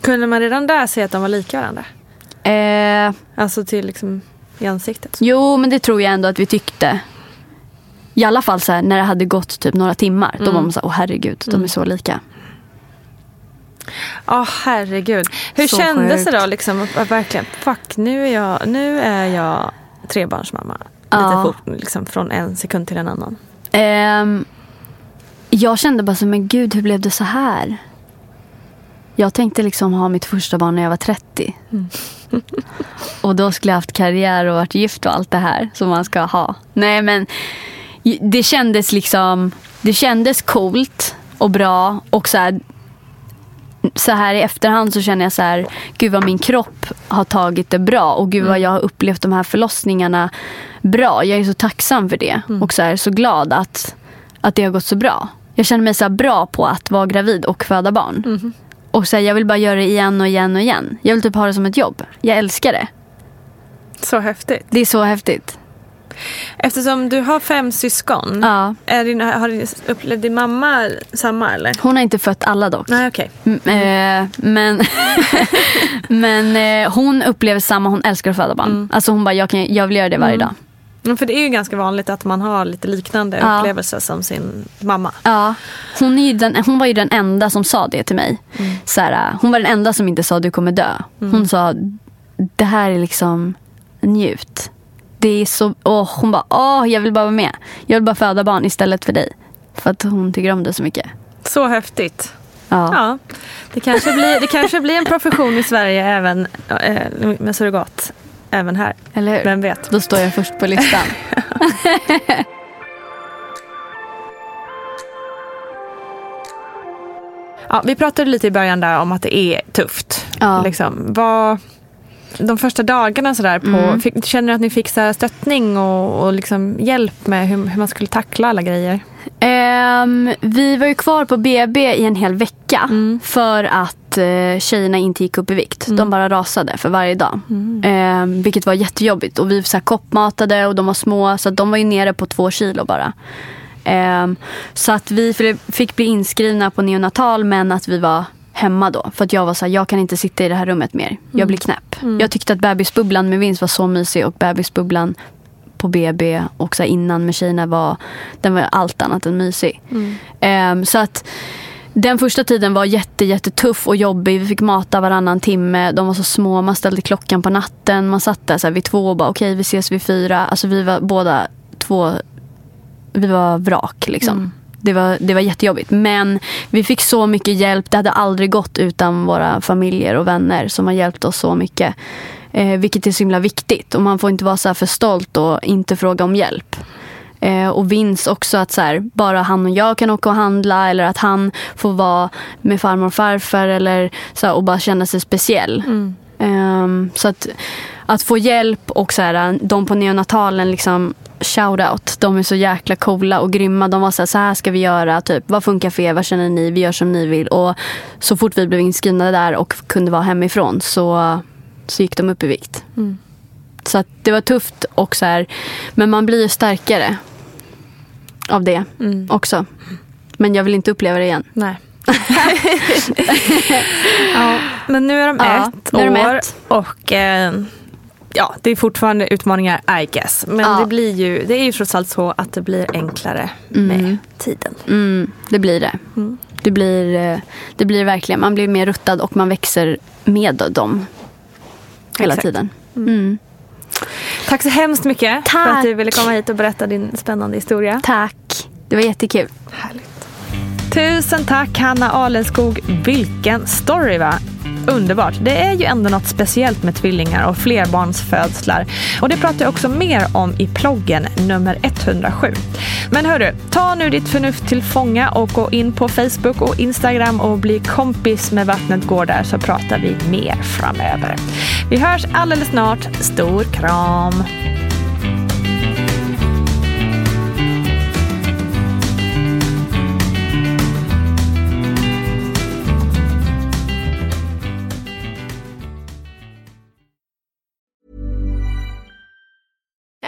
Kunde man redan där se att de var lika varandra? Eh, Alltså till liksom i ansiktet? jo, men det tror jag ändå att vi tyckte. I alla fall så här, när det hade gått typ några timmar. Då var man så här, åh herregud, de är så lika. Ja herregud. Hur Så kändes det sjukt. då liksom? Verkligen, fuck nu är jag, nu är jag trebarnsmamma. Ja. Lite fort, liksom, från en sekund till en annan. Ehm, jag kände bara så, men gud hur blev det så här? Jag tänkte liksom ha mitt första barn när jag var 30. och då skulle jag haft karriär och varit gift och allt det här som man ska ha. Nej men det kändes liksom, det kändes coolt och bra och så här, så här i efterhand så känner jag så här, gud vad min kropp har tagit det bra och gud vad jag har upplevt de här förlossningarna bra. Jag är så tacksam för det och så, här, så glad att, att det har gått så bra. Jag känner mig så bra på att vara gravid och föda barn. Och så här, jag vill bara göra det igen och igen och igen. Jag vill typ ha det som ett jobb. Jag älskar det. Så häftigt. Det är så häftigt. Eftersom du har fem syskon. Ja. Är din, har din, upplevde din mamma samma eller? Hon har inte fött alla dock. Nej okej. Mm, eh, men men eh, hon upplever samma, hon älskar att föda barn. Alltså hon bara, jag, kan, jag vill göra det varje dag. Mm, För det är ju ganska vanligt att man har lite liknande Ja. upplevelser som sin mamma. Ja, hon, är den, hon var ju den enda som sa det till mig. Mm. Så här, hon var den enda som inte sa du kommer dö. Hon sa det här är liksom njut. Det är så, åh, hon bara åh jag vill bara vara med. Jag vill bara föda barn istället för dig. För att hon tycker om det så mycket. Så häftigt. Ja. Ja, det kanske blir, det kanske blir en profession i Sverige även eh, med surrogat. Även här. Eller hur? Vem vet? Då står jag först på listan. Ja, vi pratade lite i början där om att det är tufft. Ja. Liksom, vad, de första dagarna sådär på, Mm. fick, känner du att ni fick så stöttning och, och liksom hjälp med hur, hur man skulle tackla alla grejer? Ehm, vi var ju kvar på BB i en hel vecka Mm. för att uh, tjejerna inte gick upp i vikt. De bara rasade för varje dag. Mm. Ehm, vilket var jättejobbigt. Och vi så här, koppmatade och de var små så de var ju nere på två kilo bara. Ehm, så att vi fick bli inskrivna på neonatal men att vi var hemma då. För att jag var så här, jag kan inte sitta i det här rummet mer. Jag blir knäpp. Jag tyckte att bebisbubblan med vinst var så mysig och bebisbubblan på BB och så innan med tjejerna var, den var allt annat än mysig. Ehm, så att den första tiden var jätte, jättetuff och jobbig. Vi fick mata varannan timme. De var så små. Man ställde klockan på natten. Man satt där så här vid två och bara okej vi ses vid fyra. Alltså vi var båda två, vi var vrak liksom. Det var, det var jättejobbigt. Men vi fick så mycket hjälp. Det hade aldrig gått utan våra familjer och vänner som har hjälpt oss så mycket. Eh, vilket är så himla viktigt. Och man får inte vara så för stolt och inte fråga om hjälp. Eh, och Vince också att så här, bara han och jag kan åka och handla eller att han får vara med farmor och farfar eller så här, och bara känna sig speciell. Ehm, så att, att få hjälp och så här, de på neonatalen liksom shout out. De är så jäkla coola och grymma. De var så här, så här ska vi göra. Typ, vad funkar för er? Vad känner ni? Vi gör som ni vill. Och så fort vi blev inskrivna där och kunde vara hemifrån så, så gick de upp i vikt. Så att det var tufft och så här, men man blir ju starkare av det också. Men jag vill inte uppleva det igen. Nej. ja, men nu är de Ja, ett nu är de år ett. och eh, ja, det är fortfarande utmaningar I guess. Men Ja. det, blir ju, det är ju trots allt så att det blir enklare med tiden. Mm, det blir det. Det, blir, eh, det blir verkligen. Man blir mer ruttad och man växer med dem. Hela Exakt. tiden. Tack så hemskt mycket för Tack. att du ville komma hit och berätta din spännande historia. Tack. Det var jättekul. Härligt. Tusen tack Hanna Alenskog. Vilken story va? Underbart. Det är ju ändå något speciellt med tvillingar och flerbarnsfödslar. Och det pratar jag också mer om i ploggen nummer 107. Men hörru, ta nu ditt förnuft till fånga och gå in på Facebook och Instagram och bli kompis med Vattnet går där så pratar vi mer framöver. Vi hörs alldeles snart. Stor kram!